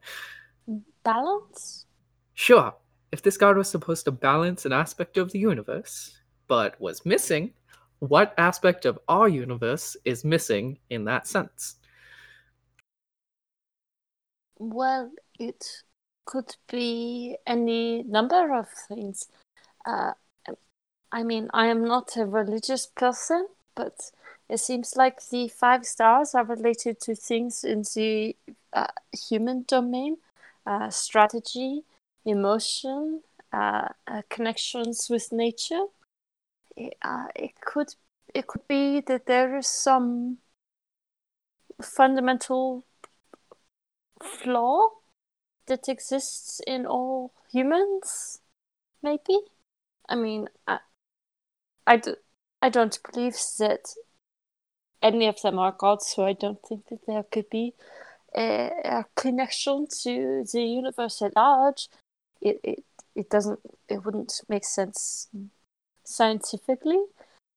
[SPEAKER 1] Balance?
[SPEAKER 2] Sure, if this god was supposed to balance an aspect of the universe, but was missing, what aspect of our universe is missing in that sense?
[SPEAKER 1] Well, it could be any number of things. Uh, I mean, I am not a religious person, but it seems like the five stars are related to things in the uh, human domain uh, strategy, emotion, uh, uh, connections with nature. It, uh, it could it could be that there is some fundamental flaw that exists in all humans maybe? I mean i i, do, I don't believe that any of them are gods so i don't think that there could be a, a connection to the universe at large. It, it it doesn't it wouldn't make sense scientifically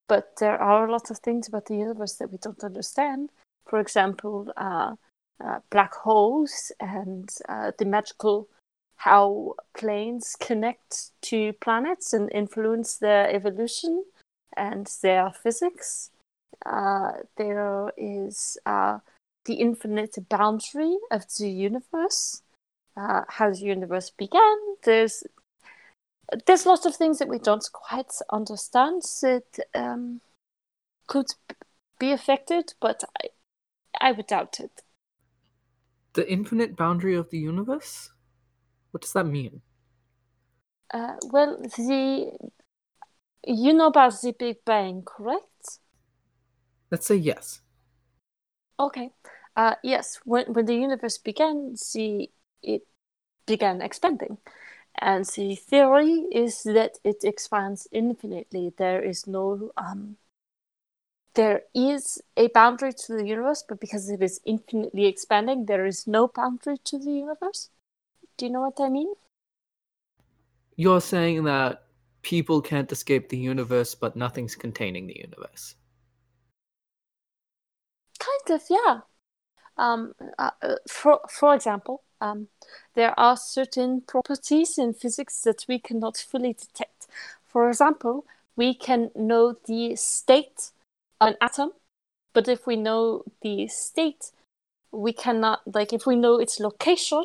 [SPEAKER 1] but there are a lot of things about the universe that we don't understand for example uh, uh, black holes and uh, the magical how planes connect to planets and influence their evolution and their physics. Uh, there is uh, the infinite boundary of the universe, uh, how the universe began. There's there's lots of things that we don't quite understand that um, could be affected, but I, I would doubt it.
[SPEAKER 2] The infinite boundary of the universe? What does that mean?
[SPEAKER 1] Uh, well, the you know about the Big Bang, correct?
[SPEAKER 2] Let's say yes.
[SPEAKER 1] Okay. Uh, yes. When when the universe began, the it began expanding, and the theory is that it expands infinitely. There is no um. There is a boundary to the universe, but because it is infinitely expanding, there is no boundary to the universe. Do you know what I mean?
[SPEAKER 2] You're saying that people can't escape the universe, but nothing's containing the universe.
[SPEAKER 1] Kind of, yeah. Um, uh, uh, for for example, um, there are certain properties in physics that we cannot fully detect. For example, we can know the state of an atom, but if we know the state, we cannot like if we know its location,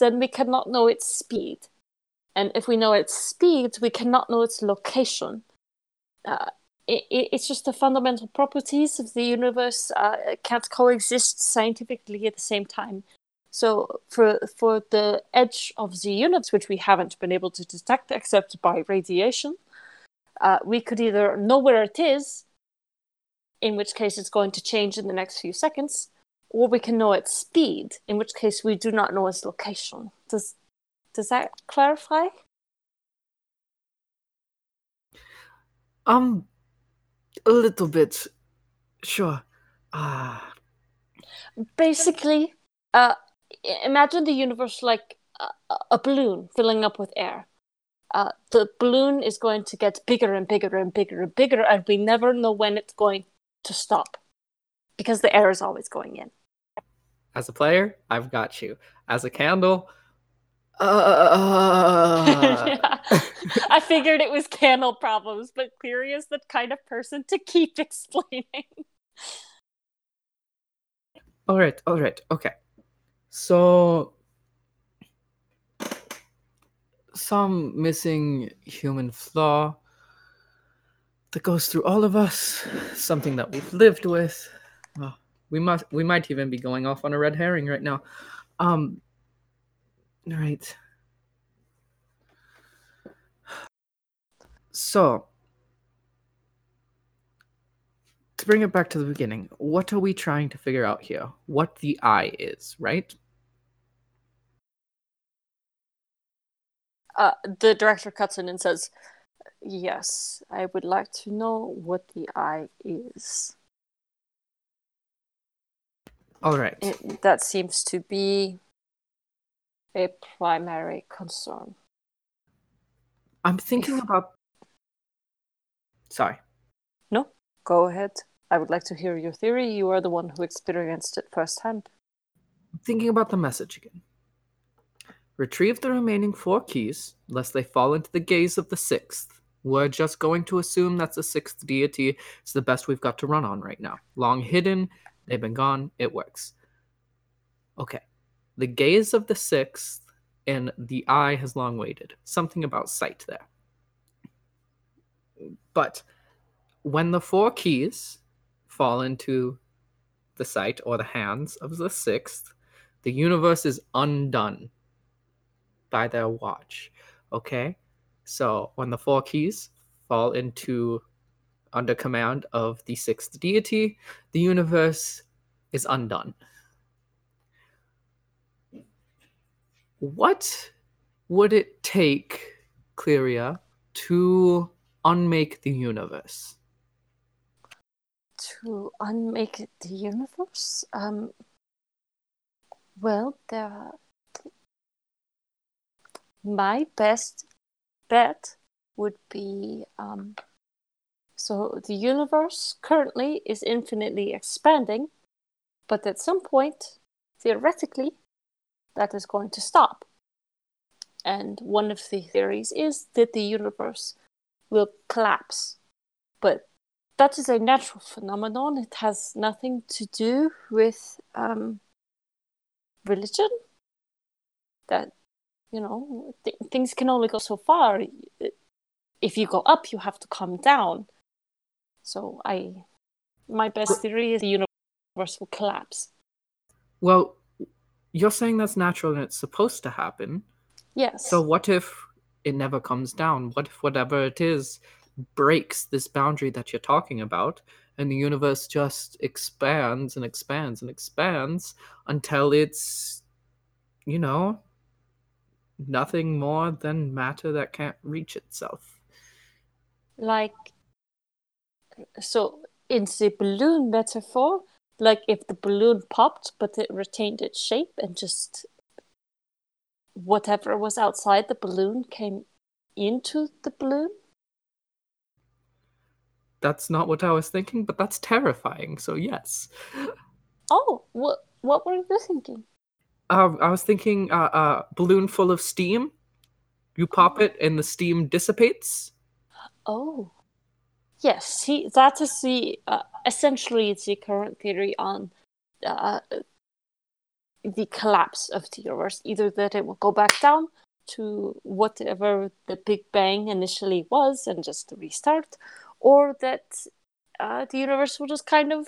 [SPEAKER 1] then we cannot know its speed, and if we know its speed, we cannot know its location. Uh, it, it, it's just the fundamental properties of the universe uh, can't coexist scientifically at the same time. So for for the edge of the units, which we haven't been able to detect except by radiation, uh, we could either know where it is, in which case it's going to change in the next few seconds, or we can know its speed, in which case we do not know its location. Does does that clarify?
[SPEAKER 2] Um, a little bit. Sure. Ah,
[SPEAKER 1] basically uh imagine the universe like a, a balloon filling up with air uh, the balloon is going to get bigger and bigger and bigger and bigger, and we never know when it's going to stop because the air is always going in.
[SPEAKER 2] As a player, I've got you. As a candle, uh, (laughs)
[SPEAKER 1] Yeah. I figured it was candle problems, but Cleria is the kind of person to keep (laughs) explaining.
[SPEAKER 2] all right, all right, okay. So, some missing human flaw that goes through all of us, something that we've lived with. We must, we might even be going off on a red herring right now. Um, all right. So, to bring it back to the beginning, what are we trying to figure out here? What the eye is, right?
[SPEAKER 1] Uh, the director cuts in and says, Yes, I would like to know what the eye is.
[SPEAKER 2] All right.
[SPEAKER 1] It, that seems to be a primary concern.
[SPEAKER 2] I'm thinking about. Sorry.
[SPEAKER 1] No, go ahead. I would like to hear your theory. You are the one who experienced it firsthand.
[SPEAKER 2] I'm thinking about the message again. Retrieve the remaining four keys, lest they fall into the gaze of the sixth. We're just going to assume that's the sixth deity. It's the best we've got to run on right now. Long hidden, they've been gone, it works. Okay. The gaze of the sixth and the eye has long waited. Something about sight there. But when the four keys fall into the sight or the hands of the sixth, the universe is undone by their watch. Okay? So when the four keys fall into under command of the sixth deity, the universe is undone. What would it take, Cleria, to unmake the universe?
[SPEAKER 1] To unmake the universe? Um, well, there are... My best bet would be um, so the universe currently is infinitely expanding, but at some point, theoretically, that is going to stop. And one of the theories is that the universe will collapse. But that is a natural phenomenon. It has nothing to do with um, religion. That, you know, th- things can only go so far. If you go up, you have to come down. So I, my best theory is the universe will collapse.
[SPEAKER 2] Well, you're saying that's natural and it's supposed to happen.
[SPEAKER 1] Yes.
[SPEAKER 2] So what if it never comes down? What if whatever it is breaks this boundary that you're talking about and the universe just expands and expands and expands until it's you know nothing more than matter that can't reach itself.
[SPEAKER 1] like so in the balloon metaphor like if the balloon popped but it retained its shape and just whatever was outside the balloon came into the balloon
[SPEAKER 2] That's not what I was thinking, but that's terrifying. So yes.
[SPEAKER 1] oh what what were you thinking
[SPEAKER 2] Uh, I was thinking uh, uh, balloon full of steam. You pop it and the steam dissipates.
[SPEAKER 1] oh yes see that is the uh, essentially it's the current theory on uh, the collapse of the universe either that it will go back down to whatever the big bang initially was and just restart or that uh, the universe will just kind of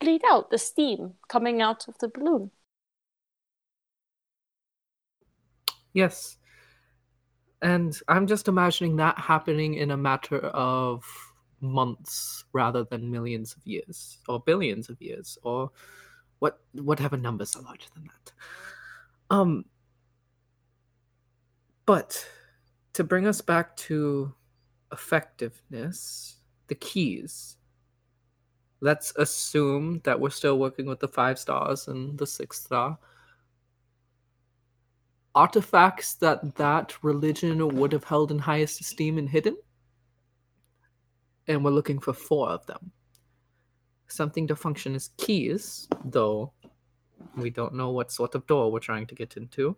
[SPEAKER 1] bleed out the steam coming out of the balloon
[SPEAKER 2] Yes. And I'm just imagining that happening in a matter of months rather than millions of years or billions of years or what whatever numbers are larger than that. Um but to bring us back to effectiveness, the keys. Let's assume that we're still working with the five stars and the sixth star. Artifacts that that religion would have held in highest esteem and hidden. And we're looking for four of them. Something to function as keys, though we don't know what sort of door we're trying to get into.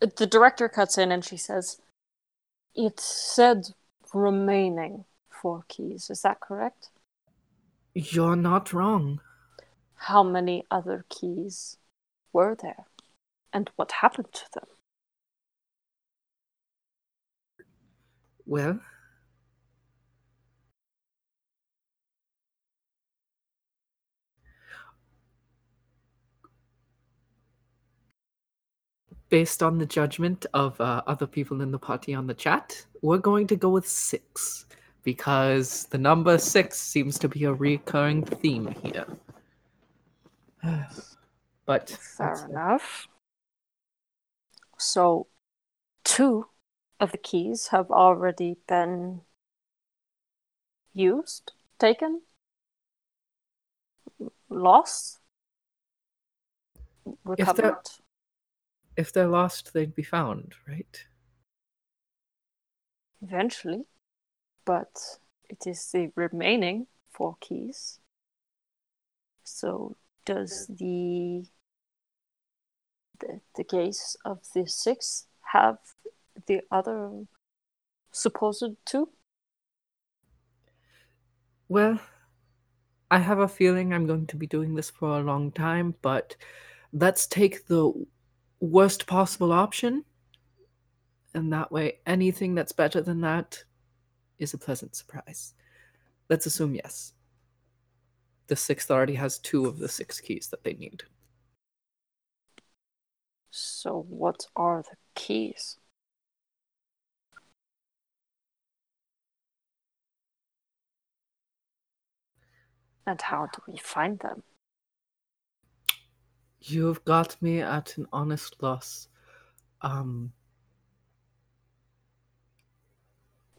[SPEAKER 1] The director cuts in and she says, It said remaining four keys. Is that correct?
[SPEAKER 2] You're not wrong.
[SPEAKER 1] How many other keys were there? And what happened to them?
[SPEAKER 2] Well, based on the judgment of uh, other people in the party on the chat, we're going to go with six because the number six seems to be a recurring theme here. (sighs) but
[SPEAKER 1] Fair enough. So, two of the keys have already been used, taken, lost, recovered.
[SPEAKER 2] if they're lost, they'd be found, right?
[SPEAKER 1] Eventually, but it is the remaining four keys. So, does the the, case of the six have the other supposed two?
[SPEAKER 2] Well, I have a feeling I'm going to be doing this for a long time, but let's take the worst possible option. And that way, anything that's better than that is a pleasant surprise. Let's assume yes. The sixth already has two of the six keys that they need.
[SPEAKER 1] So, what are the keys? And how do we find them?
[SPEAKER 2] You've got me at an honest loss. Um,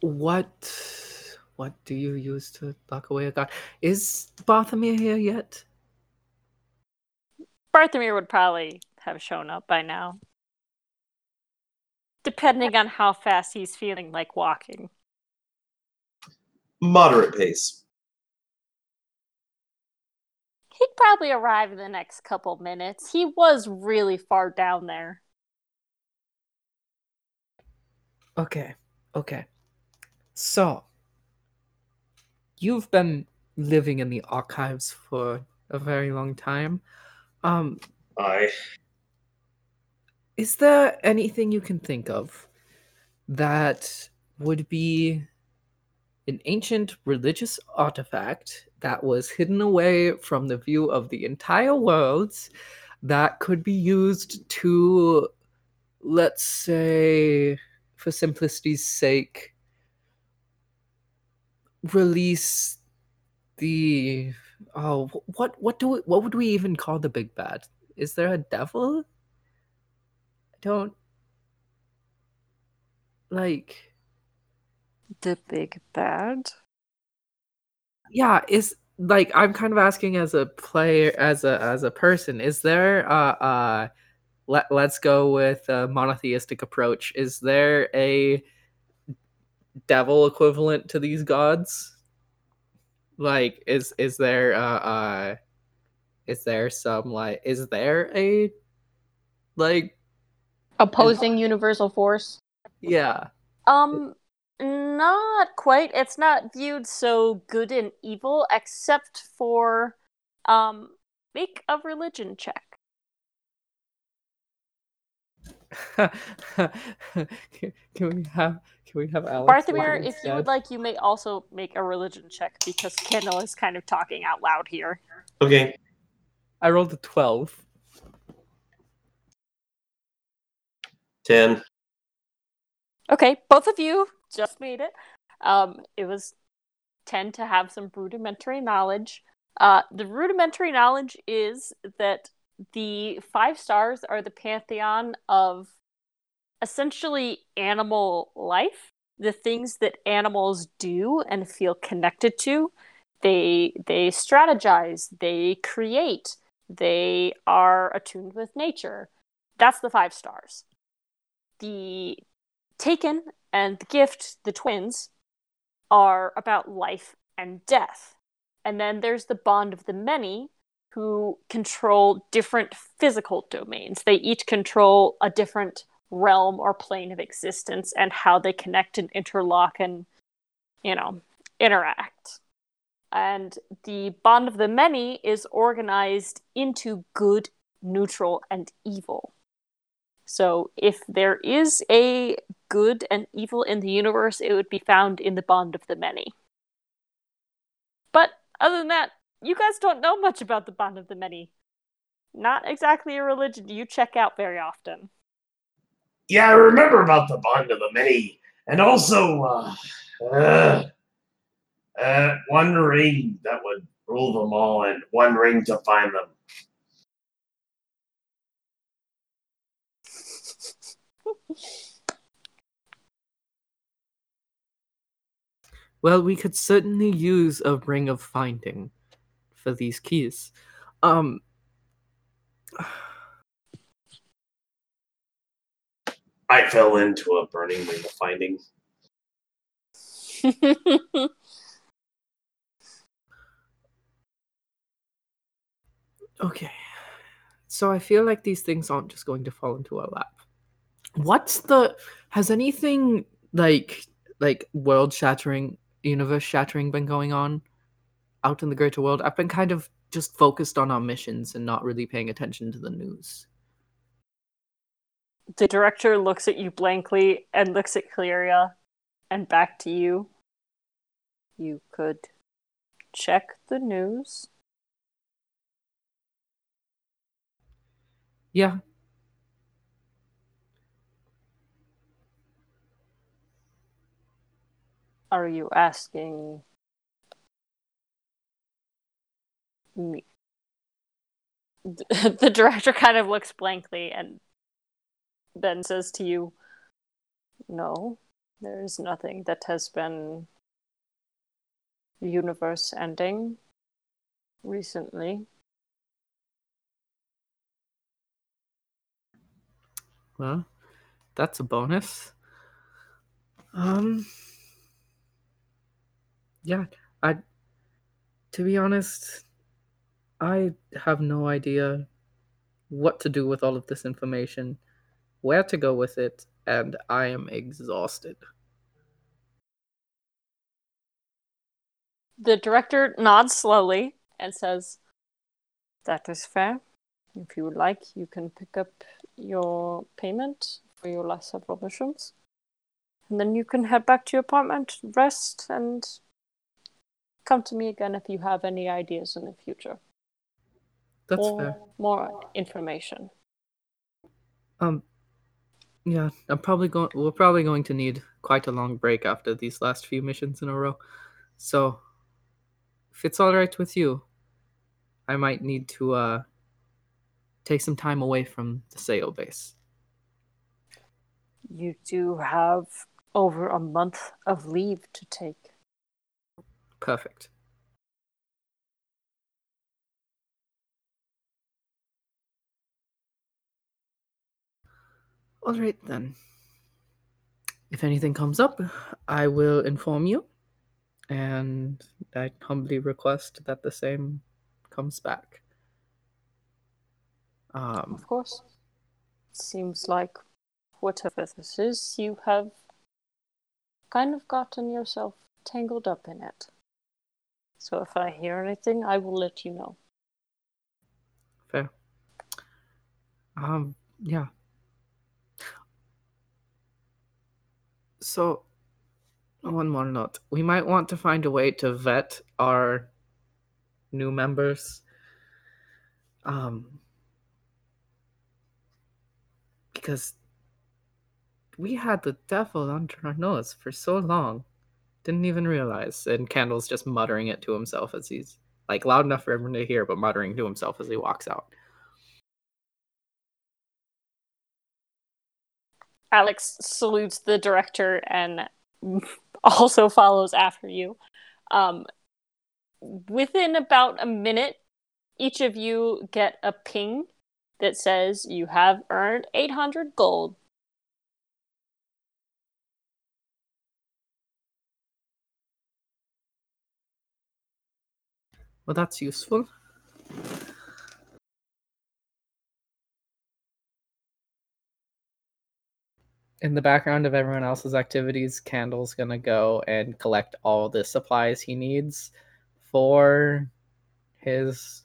[SPEAKER 2] what what do you use to lock away a god? Is Barthomir here yet?
[SPEAKER 1] Barthomir would probably have shown up by now. Depending on how fast he's feeling like walking.
[SPEAKER 4] Moderate pace.
[SPEAKER 1] He'd probably arrive in the next couple minutes. He was really far down there.
[SPEAKER 2] Okay, okay. So, you've been living in the archives for a very long time. Um,
[SPEAKER 4] I
[SPEAKER 2] is there anything you can think of that would be an ancient religious artifact that was hidden away from the view of the entire world that could be used to let's say for simplicity's sake release the oh what what do we, what would we even call the big bad? Is there a devil i don't like
[SPEAKER 1] The big bad?
[SPEAKER 2] yeah is like i'm kind of asking as a player as a as a person is there uh uh let, let's go with a monotheistic approach is there a devil equivalent to these gods like is is there uh uh is there some like is there a like
[SPEAKER 6] Opposing and, universal force?
[SPEAKER 2] Yeah.
[SPEAKER 1] Um not quite. It's not viewed so good and evil except for um make a religion check. (laughs)
[SPEAKER 2] can, we have can we have Alex?
[SPEAKER 1] Barthomir, if you would like, you may also make a religion check because Candle is kind of talking out loud here.
[SPEAKER 4] Okay.
[SPEAKER 2] I rolled a twelve.
[SPEAKER 4] 10.
[SPEAKER 1] Okay, both of you just made it. Um, it was 10 to have some rudimentary knowledge. Uh, the rudimentary knowledge is that the five stars are the pantheon of essentially animal life, the things that animals do and feel connected to. They, they strategize, they create, they are attuned with nature. That's the five stars. The Taken and the Gift, the twins, are about life and death. And then there's the Bond of the Many, who control different physical domains. They each control a different realm or plane of existence and how they connect and interlock and, you know, interact. And the Bond of the Many is organized into good, neutral, and evil. So if there is a good and evil in the universe, it would be found in the Bond of the Many. But other than that, you guys don't know much about the Bond of the Many. Not exactly a religion you check out very often.
[SPEAKER 5] Yeah, I remember about the bond of the many, and also uh, uh, uh, one ring that would rule them all, and one ring to find them.
[SPEAKER 2] Well, we could certainly use a ring of finding for these keys. Um
[SPEAKER 5] I fell into a burning ring of finding. (laughs)
[SPEAKER 2] okay. So I feel like these things aren't just going to fall into our lap. What's the has anything like like world shattering, universe shattering been going on out in the greater world? I've been kind of just focused on our missions and not really paying attention to the news.
[SPEAKER 1] the director looks at you blankly and looks at Cleria and back to you. You could check the news.
[SPEAKER 2] Yeah.
[SPEAKER 1] Are you asking me? (laughs) The director kind of looks blankly and then says to you, No, there is nothing that has been universe ending recently.
[SPEAKER 2] Well, that's a bonus. Um Yeah, I to be honest, I have no idea what to do with all of this information, where to go with it, and I am exhausted.
[SPEAKER 1] The director nods slowly and says, That is fair. If you would like, you can pick up your payment for your last several missions. And then you can head back to your apartment, rest, and come to me again if you have any ideas in the future.
[SPEAKER 2] That's
[SPEAKER 1] or
[SPEAKER 2] fair.
[SPEAKER 1] more information.
[SPEAKER 2] Um yeah, I'm probably going we're probably going to need quite a long break after these last few missions in a row. So if it's all right with you, I might need to uh take some time away from the Sayo base.
[SPEAKER 1] You do have over a month of leave to take.
[SPEAKER 2] Perfect. All right then. If anything comes up, I will inform you, and I humbly request that the same comes back. Um,
[SPEAKER 1] Of course. Seems like whatever this is, you have kind of gotten yourself tangled up in it. So if I hear anything, I will let you know.
[SPEAKER 2] fair. Um, yeah. So, one more note. We might want to find a way to vet our new members. Um, because we had the devil under our nose for so long. Didn't even realize. And Candle's just muttering it to himself as he's like loud enough for everyone to hear, but muttering to himself as he walks out.
[SPEAKER 1] Alex salutes the director and (laughs) also follows after you. Um, within about a minute, each of you get a ping that says you have earned 800 gold.
[SPEAKER 2] Well, that's useful. In the background of everyone else's activities, Candle's gonna go and collect all the supplies he needs for his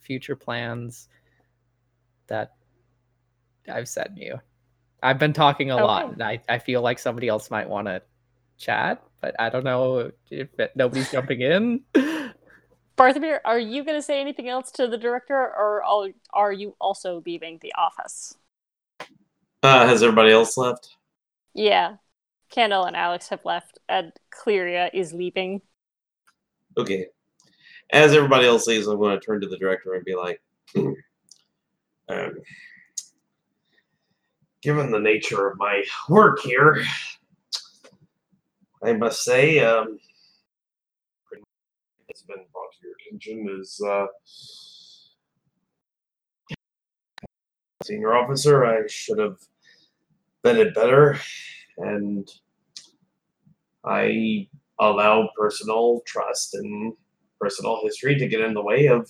[SPEAKER 2] future plans that I've sent you. I've been talking a lot, and I, I feel like somebody else might want to chat, but I don't know if it, nobody's jumping in. (laughs)
[SPEAKER 1] Barthomir, are you going to say anything else to the director, or are you also leaving the office?
[SPEAKER 4] Uh, has everybody else left?
[SPEAKER 1] Yeah. Candle and Alex have left, and Cleria is leaving.
[SPEAKER 4] Okay. As everybody else leaves, I'm going to turn to the director and be like, (clears throat)
[SPEAKER 5] Um, given the nature of my work here, I must say, um, it's been brought your is uh, senior officer. I should have vetted better, and I allow personal trust and personal history to get in the way of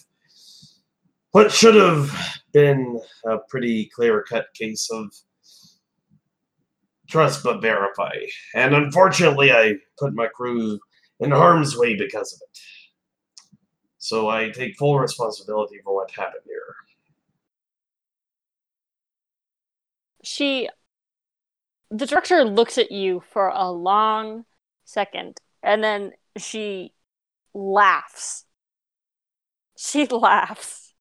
[SPEAKER 5] what should have been a pretty clear cut case of trust but verify. And unfortunately, I put my crew in harm's way because of it. So I take full responsibility for what happened here.
[SPEAKER 1] She, the director looks at you for a long second, and then she laughs. She laughs,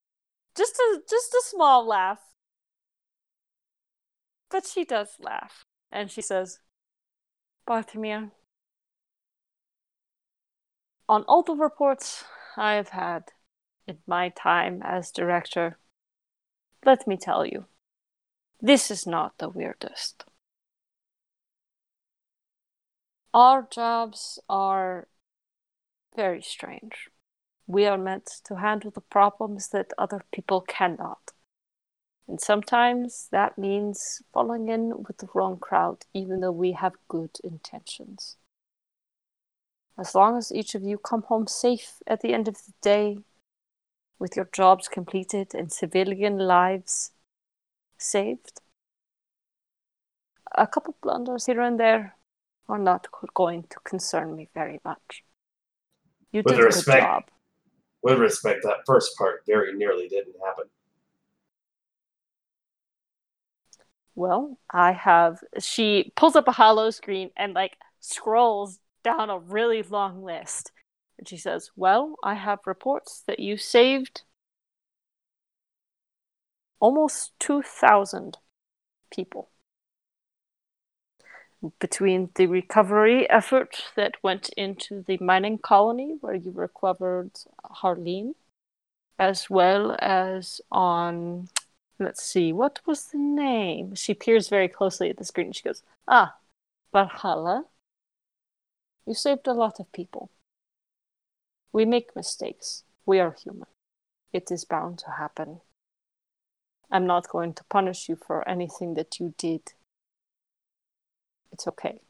[SPEAKER 1] just a just a small laugh, but she does laugh, and she says, "Barthomir, on all the reports I have had in my time as director, let me tell you." This is not the weirdest. Our jobs are very strange. We are meant to handle the problems that other people cannot. And sometimes that means falling in with the wrong crowd, even though we have good intentions. As long as each of you come home safe at the end of the day, with your jobs completed and civilian lives saved. A couple blunders here and there are not going to concern me very much. You
[SPEAKER 5] With
[SPEAKER 1] did a good
[SPEAKER 5] respect.
[SPEAKER 1] job.
[SPEAKER 5] With respect, that first part very nearly didn't happen.
[SPEAKER 1] Well, I have. She pulls up a hollow screen and like scrolls down a really long list. And she says, Well, I have reports that you saved almost 2,000 people. Between the recovery effort that went into the mining colony where you recovered Harleen, as well as on Let's see, what was the name? She peers very closely at the screen. She goes, Ah, Valhalla. You saved a lot of people. We make mistakes. We are human. It is bound to happen. I'm not going to punish you for anything that you did. It's okay.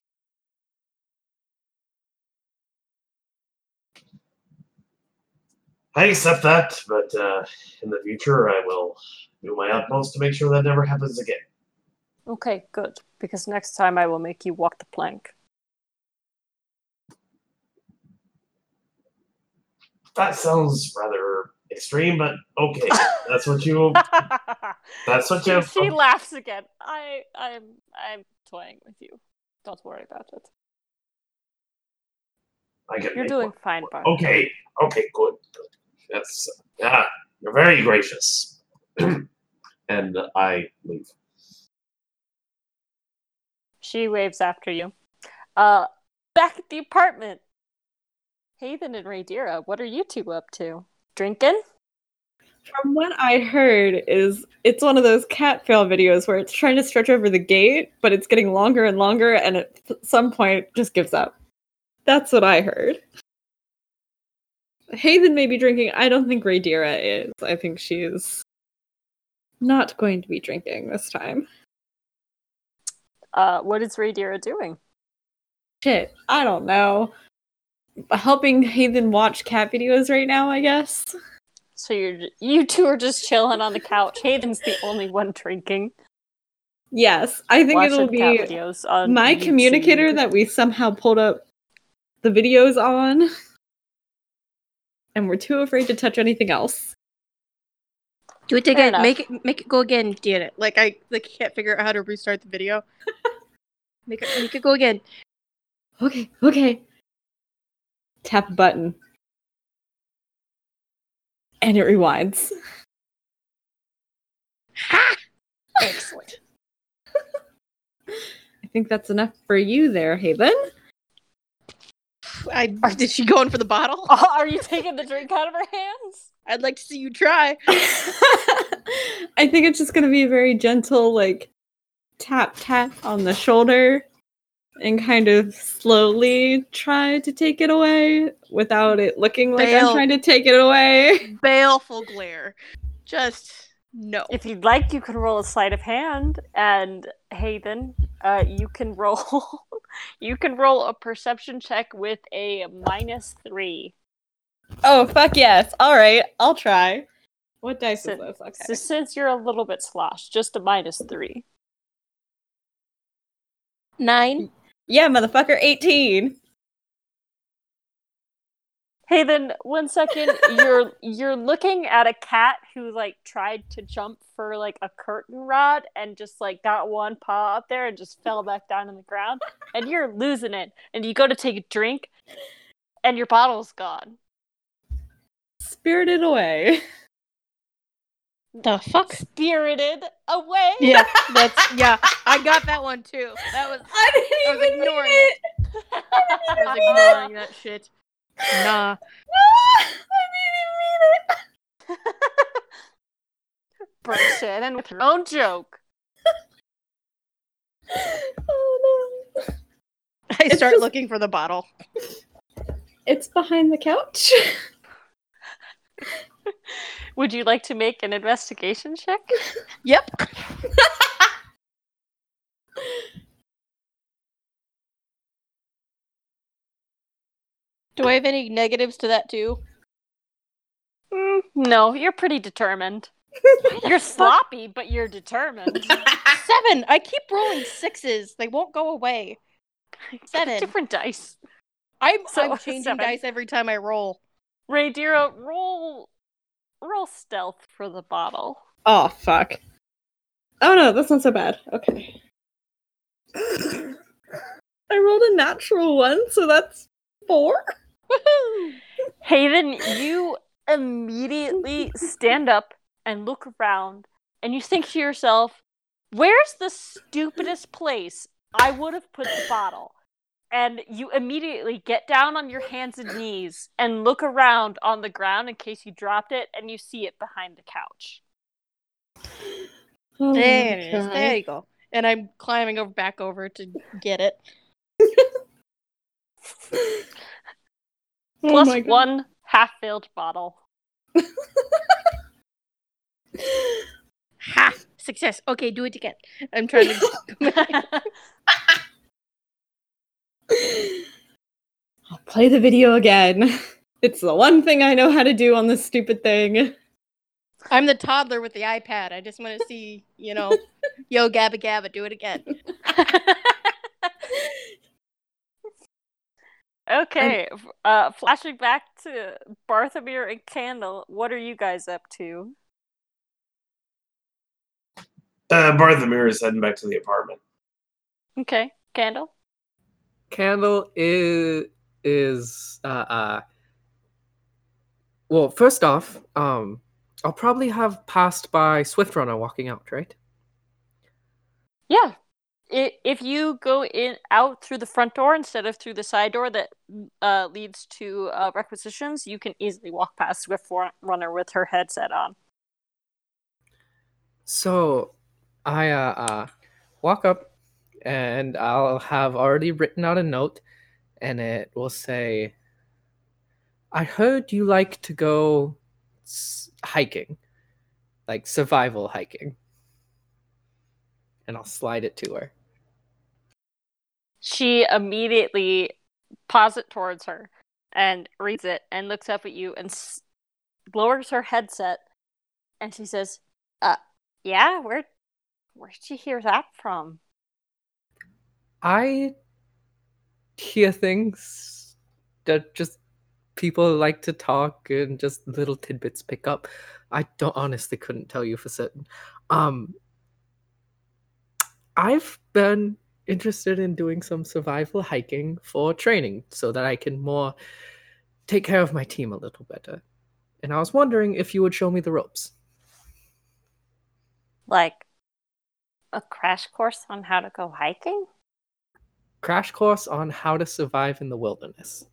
[SPEAKER 5] I accept that, but uh, in the future, I will do my utmost to make sure that never happens again.
[SPEAKER 1] Okay, good. Because next time I will make you walk the plank.
[SPEAKER 5] That sounds rather extreme, but okay. That's what you. (laughs) That's what
[SPEAKER 1] she,
[SPEAKER 5] you.
[SPEAKER 1] she laughs again. I I'm I'm toying with you. Don't worry about it.
[SPEAKER 5] I can
[SPEAKER 1] You're doing
[SPEAKER 5] one.
[SPEAKER 1] fine, Bart.
[SPEAKER 5] Okay. Okay. Good. Good. That's. Yeah. You're very gracious. (clears throat) and I leave.
[SPEAKER 1] She waves after you. Uh, back at the apartment. Hayden and Radira, what are you two up to? Drinking?
[SPEAKER 3] From what I heard, is it's one of those cat fail videos where it's trying to stretch over the gate, but it's getting longer and longer, and at some point just gives up. That's what I heard. Hayden may be drinking. I don't think Radira is. I think she's Not going to be drinking this time.
[SPEAKER 1] Uh, what is Radira doing?
[SPEAKER 3] Shit, I don't know. Helping Hayden watch cat videos right now, I guess.
[SPEAKER 1] So you're you two are just chilling on the couch. Hayden's the only one drinking.
[SPEAKER 3] Yes, I think
[SPEAKER 1] watching
[SPEAKER 3] it'll be
[SPEAKER 1] videos on
[SPEAKER 3] my
[SPEAKER 1] YouTube.
[SPEAKER 3] communicator that we somehow pulled up the videos on. And we're too afraid to touch anything else.
[SPEAKER 6] Do it again. Make it make it go again. Get it? Like I like can't figure out how to restart the video. (laughs) make it make it go again.
[SPEAKER 3] Okay, okay. Tap a button. And it rewinds.
[SPEAKER 6] Ha! Excellent. (laughs)
[SPEAKER 3] I think that's enough for you there, Haven.
[SPEAKER 6] I oh, did she go in for the bottle? (laughs)
[SPEAKER 1] Oh, are you taking the drink out of her hands?
[SPEAKER 6] I'd like to see you try. (laughs)
[SPEAKER 3] I think it's just gonna be a very gentle, like tap tap on the shoulder and kind of slowly try to take it away without it looking like
[SPEAKER 6] Bail.
[SPEAKER 3] I'm trying to take it away. (laughs)
[SPEAKER 6] Baleful glare. Just no.
[SPEAKER 1] If you'd like, you can roll a sleight of hand, and Hayden, uh, you can roll. (laughs) you can roll a perception check with a minus three.
[SPEAKER 3] Oh fuck yes. Alright, I'll try. What dice
[SPEAKER 1] So-
[SPEAKER 3] is this? Okay.
[SPEAKER 1] So since you're a little bit sloshed, just a minus three.
[SPEAKER 6] Nine.
[SPEAKER 3] Yeah, motherfucker, 18.
[SPEAKER 1] Hey, then one second. You're (laughs) you're looking at a cat who like tried to jump for like a curtain rod and just like got one paw up there and just fell back down on the ground. And you're losing it. And you go to take a drink, and your bottle's gone.
[SPEAKER 3] Spirited away. (laughs)
[SPEAKER 6] The fuck?
[SPEAKER 1] Spirited away.
[SPEAKER 6] Yeah, that's yeah. I got that one too. That was (laughs)
[SPEAKER 3] I didn't
[SPEAKER 6] I was
[SPEAKER 3] even
[SPEAKER 6] ignoring
[SPEAKER 3] mean
[SPEAKER 6] it. (laughs) I was ignoring that shit. Nah. (laughs)
[SPEAKER 3] I didn't mean it.
[SPEAKER 1] Burst in and with her own joke.
[SPEAKER 3] Oh no.
[SPEAKER 6] I
[SPEAKER 3] It's
[SPEAKER 6] start
[SPEAKER 3] just-
[SPEAKER 6] looking for the bottle.
[SPEAKER 3] It's behind the couch. (laughs)
[SPEAKER 1] Would you like to make an investigation check? (laughs)
[SPEAKER 6] Yep. Do I have any negatives to that too?
[SPEAKER 1] Mm, no, you're pretty determined. (laughs) You're sloppy, but you're determined.
[SPEAKER 6] Seven. I keep rolling sixes. They won't go away. Seven.
[SPEAKER 1] Different dice.
[SPEAKER 6] I'm,
[SPEAKER 1] So,
[SPEAKER 6] I'm changing
[SPEAKER 1] seven.
[SPEAKER 6] dice every time I roll.
[SPEAKER 1] Radira, roll roll stealth for the bottle.
[SPEAKER 3] oh fuck. Oh no, that's not so bad. Okay. (laughs) I rolled a natural one, so that's four.
[SPEAKER 6] Woohoo! (laughs)
[SPEAKER 1] Hayden, you immediately stand up and look around and you think to yourself, where's the stupidest place I would have put the bottle? And you immediately get down on your hands and knees and look around on the ground in case you dropped it and you see it behind the couch.
[SPEAKER 3] Oh,
[SPEAKER 6] There it is. There you go. And I'm climbing over back over to get it. (laughs)
[SPEAKER 3] Oh
[SPEAKER 1] Plus
[SPEAKER 3] my God.
[SPEAKER 1] one half filled bottle. (laughs)
[SPEAKER 6] Ha! Success. Okay, do it again. I'm trying to. (laughs)
[SPEAKER 3] I'll play the video again. (laughs) It's the one thing I know how to do on this stupid thing.
[SPEAKER 6] I'm the toddler with the iPad. I just want to see, you know, (laughs) yo gabba gabba, do it again. (laughs)
[SPEAKER 1] Okay, f- uh, flashing back to Barthomir and Candle, what are you guys up to?
[SPEAKER 4] Uh, Barthomir is heading back to the apartment.
[SPEAKER 1] Okay, Candle.
[SPEAKER 2] Candle is is uh uh well first off, um I'll probably have passed by Swift Runner walking out, right?
[SPEAKER 1] Yeah, if you go in out through the front door instead of through the side door that uh, leads to uh, requisitions, you can easily walk past Swift Runner with her headset on.
[SPEAKER 2] So I uh, uh walk up and I'll have already written out a note and it will say I heard you like to go hiking. like survival hiking. And I'll slide it to her.
[SPEAKER 1] She immediately paws it towards her and reads it and looks up at you and s- lowers her headset and she says, "Uh, yeah, where, where'd you hear that from?"
[SPEAKER 2] I hear things that just people like to talk and just little tidbits pick up. I don't honestly couldn't tell you for certain. Um I've been interested in doing some survival hiking for training so that I can more take care of my team a little better. And I was wondering if you would show me the ropes.
[SPEAKER 1] Like a crash course on how to go hiking?
[SPEAKER 2] Crash course on how to survive in the wilderness.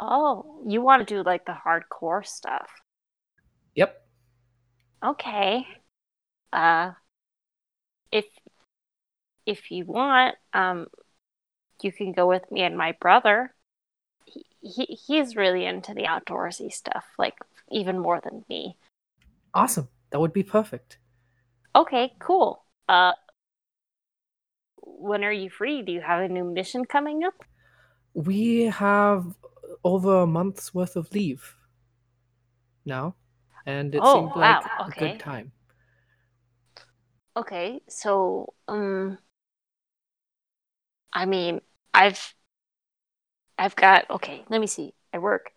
[SPEAKER 1] Oh, you want to do like the hardcore stuff.
[SPEAKER 2] Yep.
[SPEAKER 1] Okay. Uh if if you want, um you can go with me and my brother. He, he he's really into the outdoorsy stuff, like even more than me.
[SPEAKER 2] Awesome. That would be perfect.
[SPEAKER 1] Okay, cool. Uh when are you free? Do you have a new mission coming up?
[SPEAKER 2] We have over a month's worth of leave now, and it
[SPEAKER 1] Oh,
[SPEAKER 2] seemed like
[SPEAKER 1] wow,
[SPEAKER 2] a good time.
[SPEAKER 1] Okay, so um I mean, I've I've got okay, let me see. I work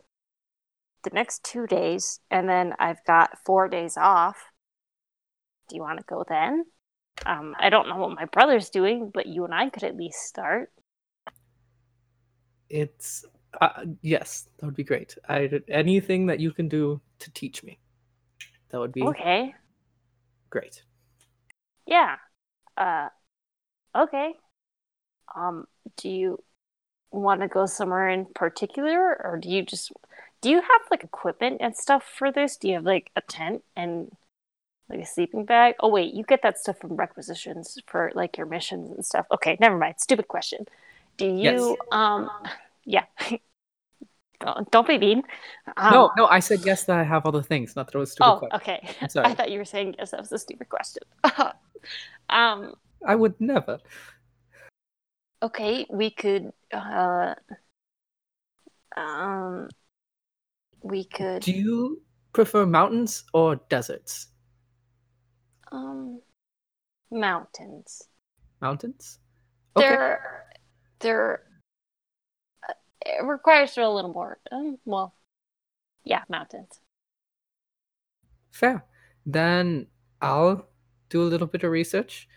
[SPEAKER 1] the next 2 days and then I've got 4 days off. Do you want to go then? Um I don't know what my brother's doing, but you and I could at least start.
[SPEAKER 2] It's uh, yes, that would be great. I anything that you can do to teach me, that would be
[SPEAKER 1] Okay.
[SPEAKER 2] great.
[SPEAKER 1] Yeah. Uh okay. Um do you want to go somewhere in particular or do you just do you have like equipment and stuff for this? Do you have like a tent and like a sleeping bag? Oh wait, you get that stuff from requisitions for like your missions and stuff. Okay, never mind. Stupid question. Do you
[SPEAKER 2] Yes.
[SPEAKER 1] um yeah. (laughs) don't, don't be mean. Um,
[SPEAKER 2] no, no, I said yes that I have all the things, not that it was a stupid
[SPEAKER 1] Oh,
[SPEAKER 2] question.
[SPEAKER 1] okay.
[SPEAKER 2] I'm (laughs) sorry.
[SPEAKER 1] I thought you were saying yes, that was a stupid question. (laughs) um
[SPEAKER 2] I would never.
[SPEAKER 1] Okay, we could uh um we could
[SPEAKER 2] Do you prefer mountains or deserts?
[SPEAKER 1] Um mountains.
[SPEAKER 2] Mountains. Okay.
[SPEAKER 1] They're they're uh, it requires a little more um, well yeah, mountains.
[SPEAKER 2] Fair. Then I'll do a little bit of research,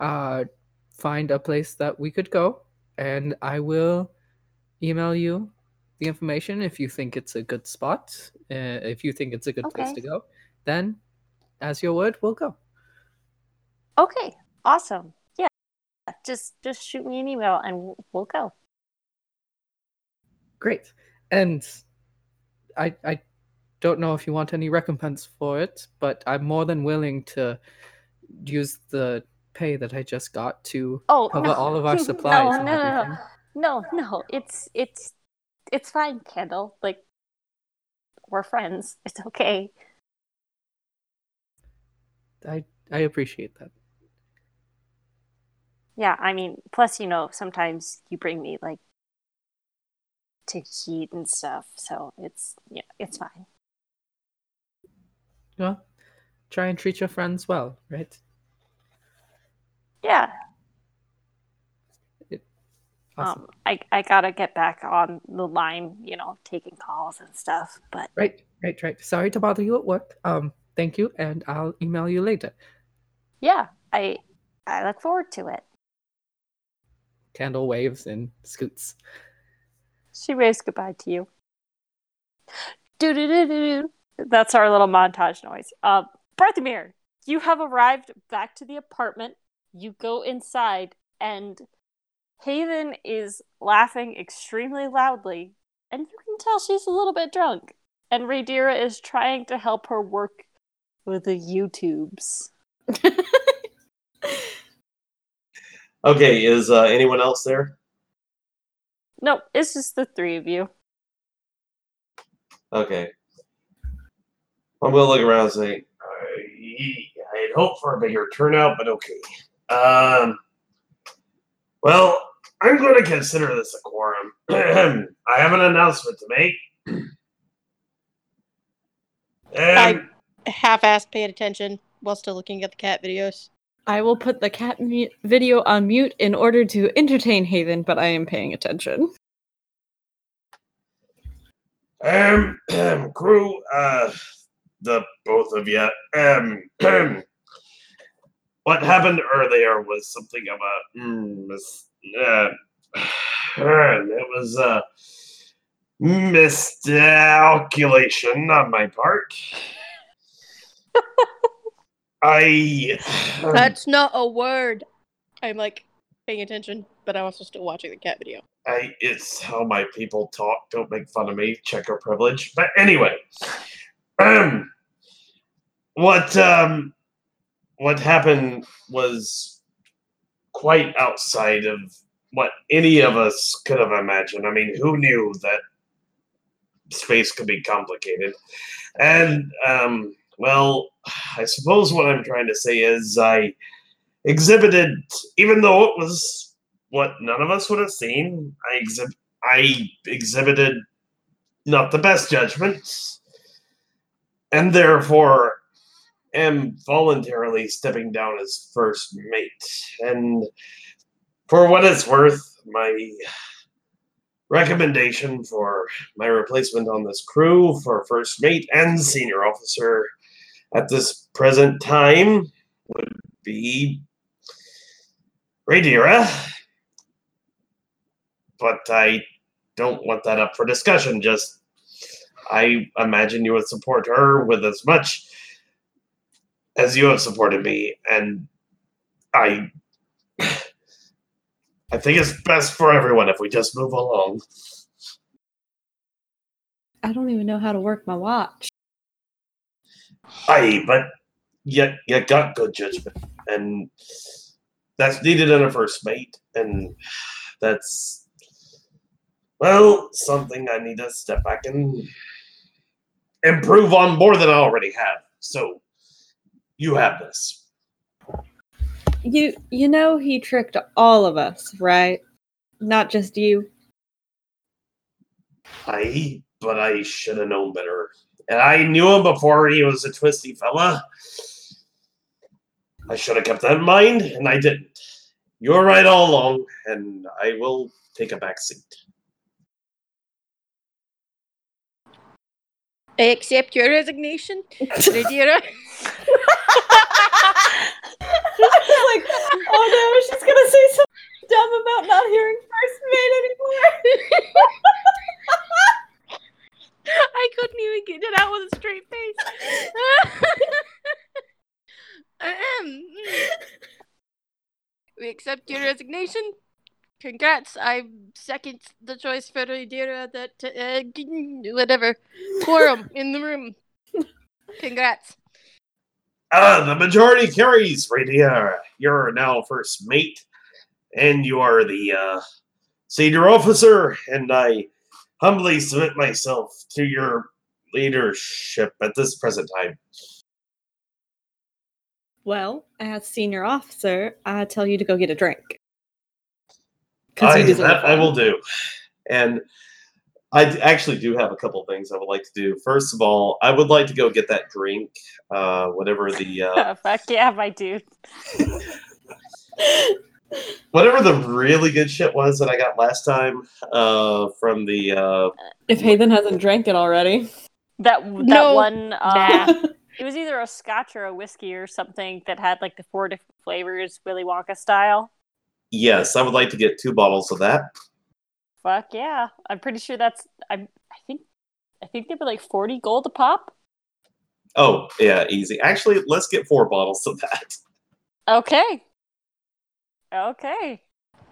[SPEAKER 2] uh, find a place that we could go, and I will email you the information if you think it's a good spot. Uh, if you think it's a good place to go, then, as your word, we'll go.
[SPEAKER 1] Okay, awesome. Yeah. Just just shoot me an email and we'll go.
[SPEAKER 2] Great. And I I don't know if you want any recompense for it, but I'm more than willing to use the pay that I just got to
[SPEAKER 1] Oh,
[SPEAKER 2] cover
[SPEAKER 1] no.
[SPEAKER 2] all of our (laughs)
[SPEAKER 1] No,
[SPEAKER 2] supplies
[SPEAKER 1] no, no, no.
[SPEAKER 2] everything.
[SPEAKER 1] No, no, it's it's it's fine, Candle. Like we're friends. It's okay.
[SPEAKER 2] I I appreciate that.
[SPEAKER 1] Yeah, I mean, plus you know, sometimes you bring me like to eat and stuff, so it's yeah, it's fine.
[SPEAKER 2] Well, try and treat your friends well, right?
[SPEAKER 1] Yeah.
[SPEAKER 2] Awesome.
[SPEAKER 1] Um I I got to get back on the line, you know, taking calls and stuff, but
[SPEAKER 2] Right, right, right. Sorry to bother you at work. Um, thank you, and I'll email you later.
[SPEAKER 1] yeah, I I look forward to it.
[SPEAKER 2] Candle waves and scoots.
[SPEAKER 1] She waves goodbye to you. Do do do do. That's our little montage noise. Uh, Barthomir, you have arrived back to the apartment. You go inside, and Haven is laughing extremely loudly, and you can tell she's a little bit drunk. And Radira is trying to help her work with the YouTubes. (laughs)
[SPEAKER 4] Okay, is uh, anyone else there?
[SPEAKER 1] No, it's just the three of you.
[SPEAKER 4] Okay. I'm gonna look around and say, uh,
[SPEAKER 5] I had hoped for a bigger turnout, but okay. Um, well, I'm going to consider this a quorum. (clears throat) I have an announcement to make. Um,
[SPEAKER 6] Half-assed paid attention while still looking at the cat videos.
[SPEAKER 3] I will put the cat mu- video on mute in order to entertain Haven, but I am paying attention.
[SPEAKER 5] Um, crew, uh, the both of you. Um, what happened earlier was something of a mm, mis- uh, (sighs) it was a miscalculation on my part. (laughs) I
[SPEAKER 6] That's not a word. I'm like paying attention, but I'm also still watching the cat video.
[SPEAKER 5] I it's how my people talk. Don't make fun of me. Checker privilege. But anyway, um, what um, what happened was quite outside of what any of us could have imagined. I mean, who knew that space could be complicated? And um, well, (sighs) I suppose what I'm trying to say is I exhibited, even though it was what none of us would have seen. I exhib- I exhibited not the best judgment, and therefore am voluntarily stepping down as first mate. And for what it's worth, my recommendation for my replacement on this crew for first mate and senior officer at this present time would be Radira but I don't want that up for discussion. Just I imagine you would support her with as much as you have supported me, and I I think it's best for everyone if we just move along.
[SPEAKER 3] I don't even know how to work my watch.
[SPEAKER 5] Aye, but you, you got good judgment, and that's needed in a first mate, and that's well, something I need to step back and improve on more than I already have. So you have this.
[SPEAKER 3] You you know he tricked all of us, right? Not just you.
[SPEAKER 5] I but I should have known better. And I knew him before he was a twisty fella. I should have kept that in mind, and I didn't. You were right all along, and I will take a back seat.
[SPEAKER 6] I accept your resignation, Radira. (laughs)
[SPEAKER 3] like, oh no, she's gonna say something dumb about not hearing first mate anymore. (laughs)
[SPEAKER 6] I couldn't even get it out with a straight face. (laughs) We accept your resignation. Congrats. I second the choice for Radira that uh, whatever. Quorum in the room. Congrats.
[SPEAKER 5] Ah, the majority carries, Radira. You're now first mate, and you are the uh, senior officer, and I humbly submit myself to your leadership at this present time.
[SPEAKER 3] Well, as senior officer, I tell you to go get a drink.
[SPEAKER 5] I, that I will do. And I actually do have a couple of things I would like to do. First of all, I would like to go get that drink, uh, whatever the uh, (laughs)
[SPEAKER 1] Fuck yeah, my dude. (laughs)
[SPEAKER 5] whatever the really good shit was that I got last time uh, from the uh,
[SPEAKER 3] If Hayden hasn't drank it already.
[SPEAKER 1] That that
[SPEAKER 6] No.
[SPEAKER 1] one. Um, (laughs)
[SPEAKER 6] Nah.
[SPEAKER 1] It was either a Scotch or a whiskey or something that had like the four different flavors, Willy Wonka style.
[SPEAKER 5] yes, I would like to get two bottles of that.
[SPEAKER 1] Fuck yeah! I'm pretty sure that's. I I think I think they were like forty gold a pop.
[SPEAKER 5] Oh yeah, easy. Actually, let's get four bottles of that.
[SPEAKER 1] Okay. Okay.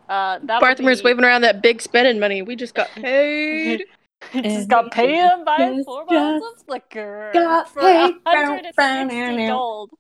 [SPEAKER 1] Uh, that
[SPEAKER 6] Barthomir's waving around that big spending money. We just got (laughs) paid.
[SPEAKER 1] He just got
[SPEAKER 3] he
[SPEAKER 1] paid by
[SPEAKER 3] just-
[SPEAKER 1] four bottles of liquor
[SPEAKER 3] got
[SPEAKER 1] for
[SPEAKER 3] paid.
[SPEAKER 1] 160 (laughs) gold.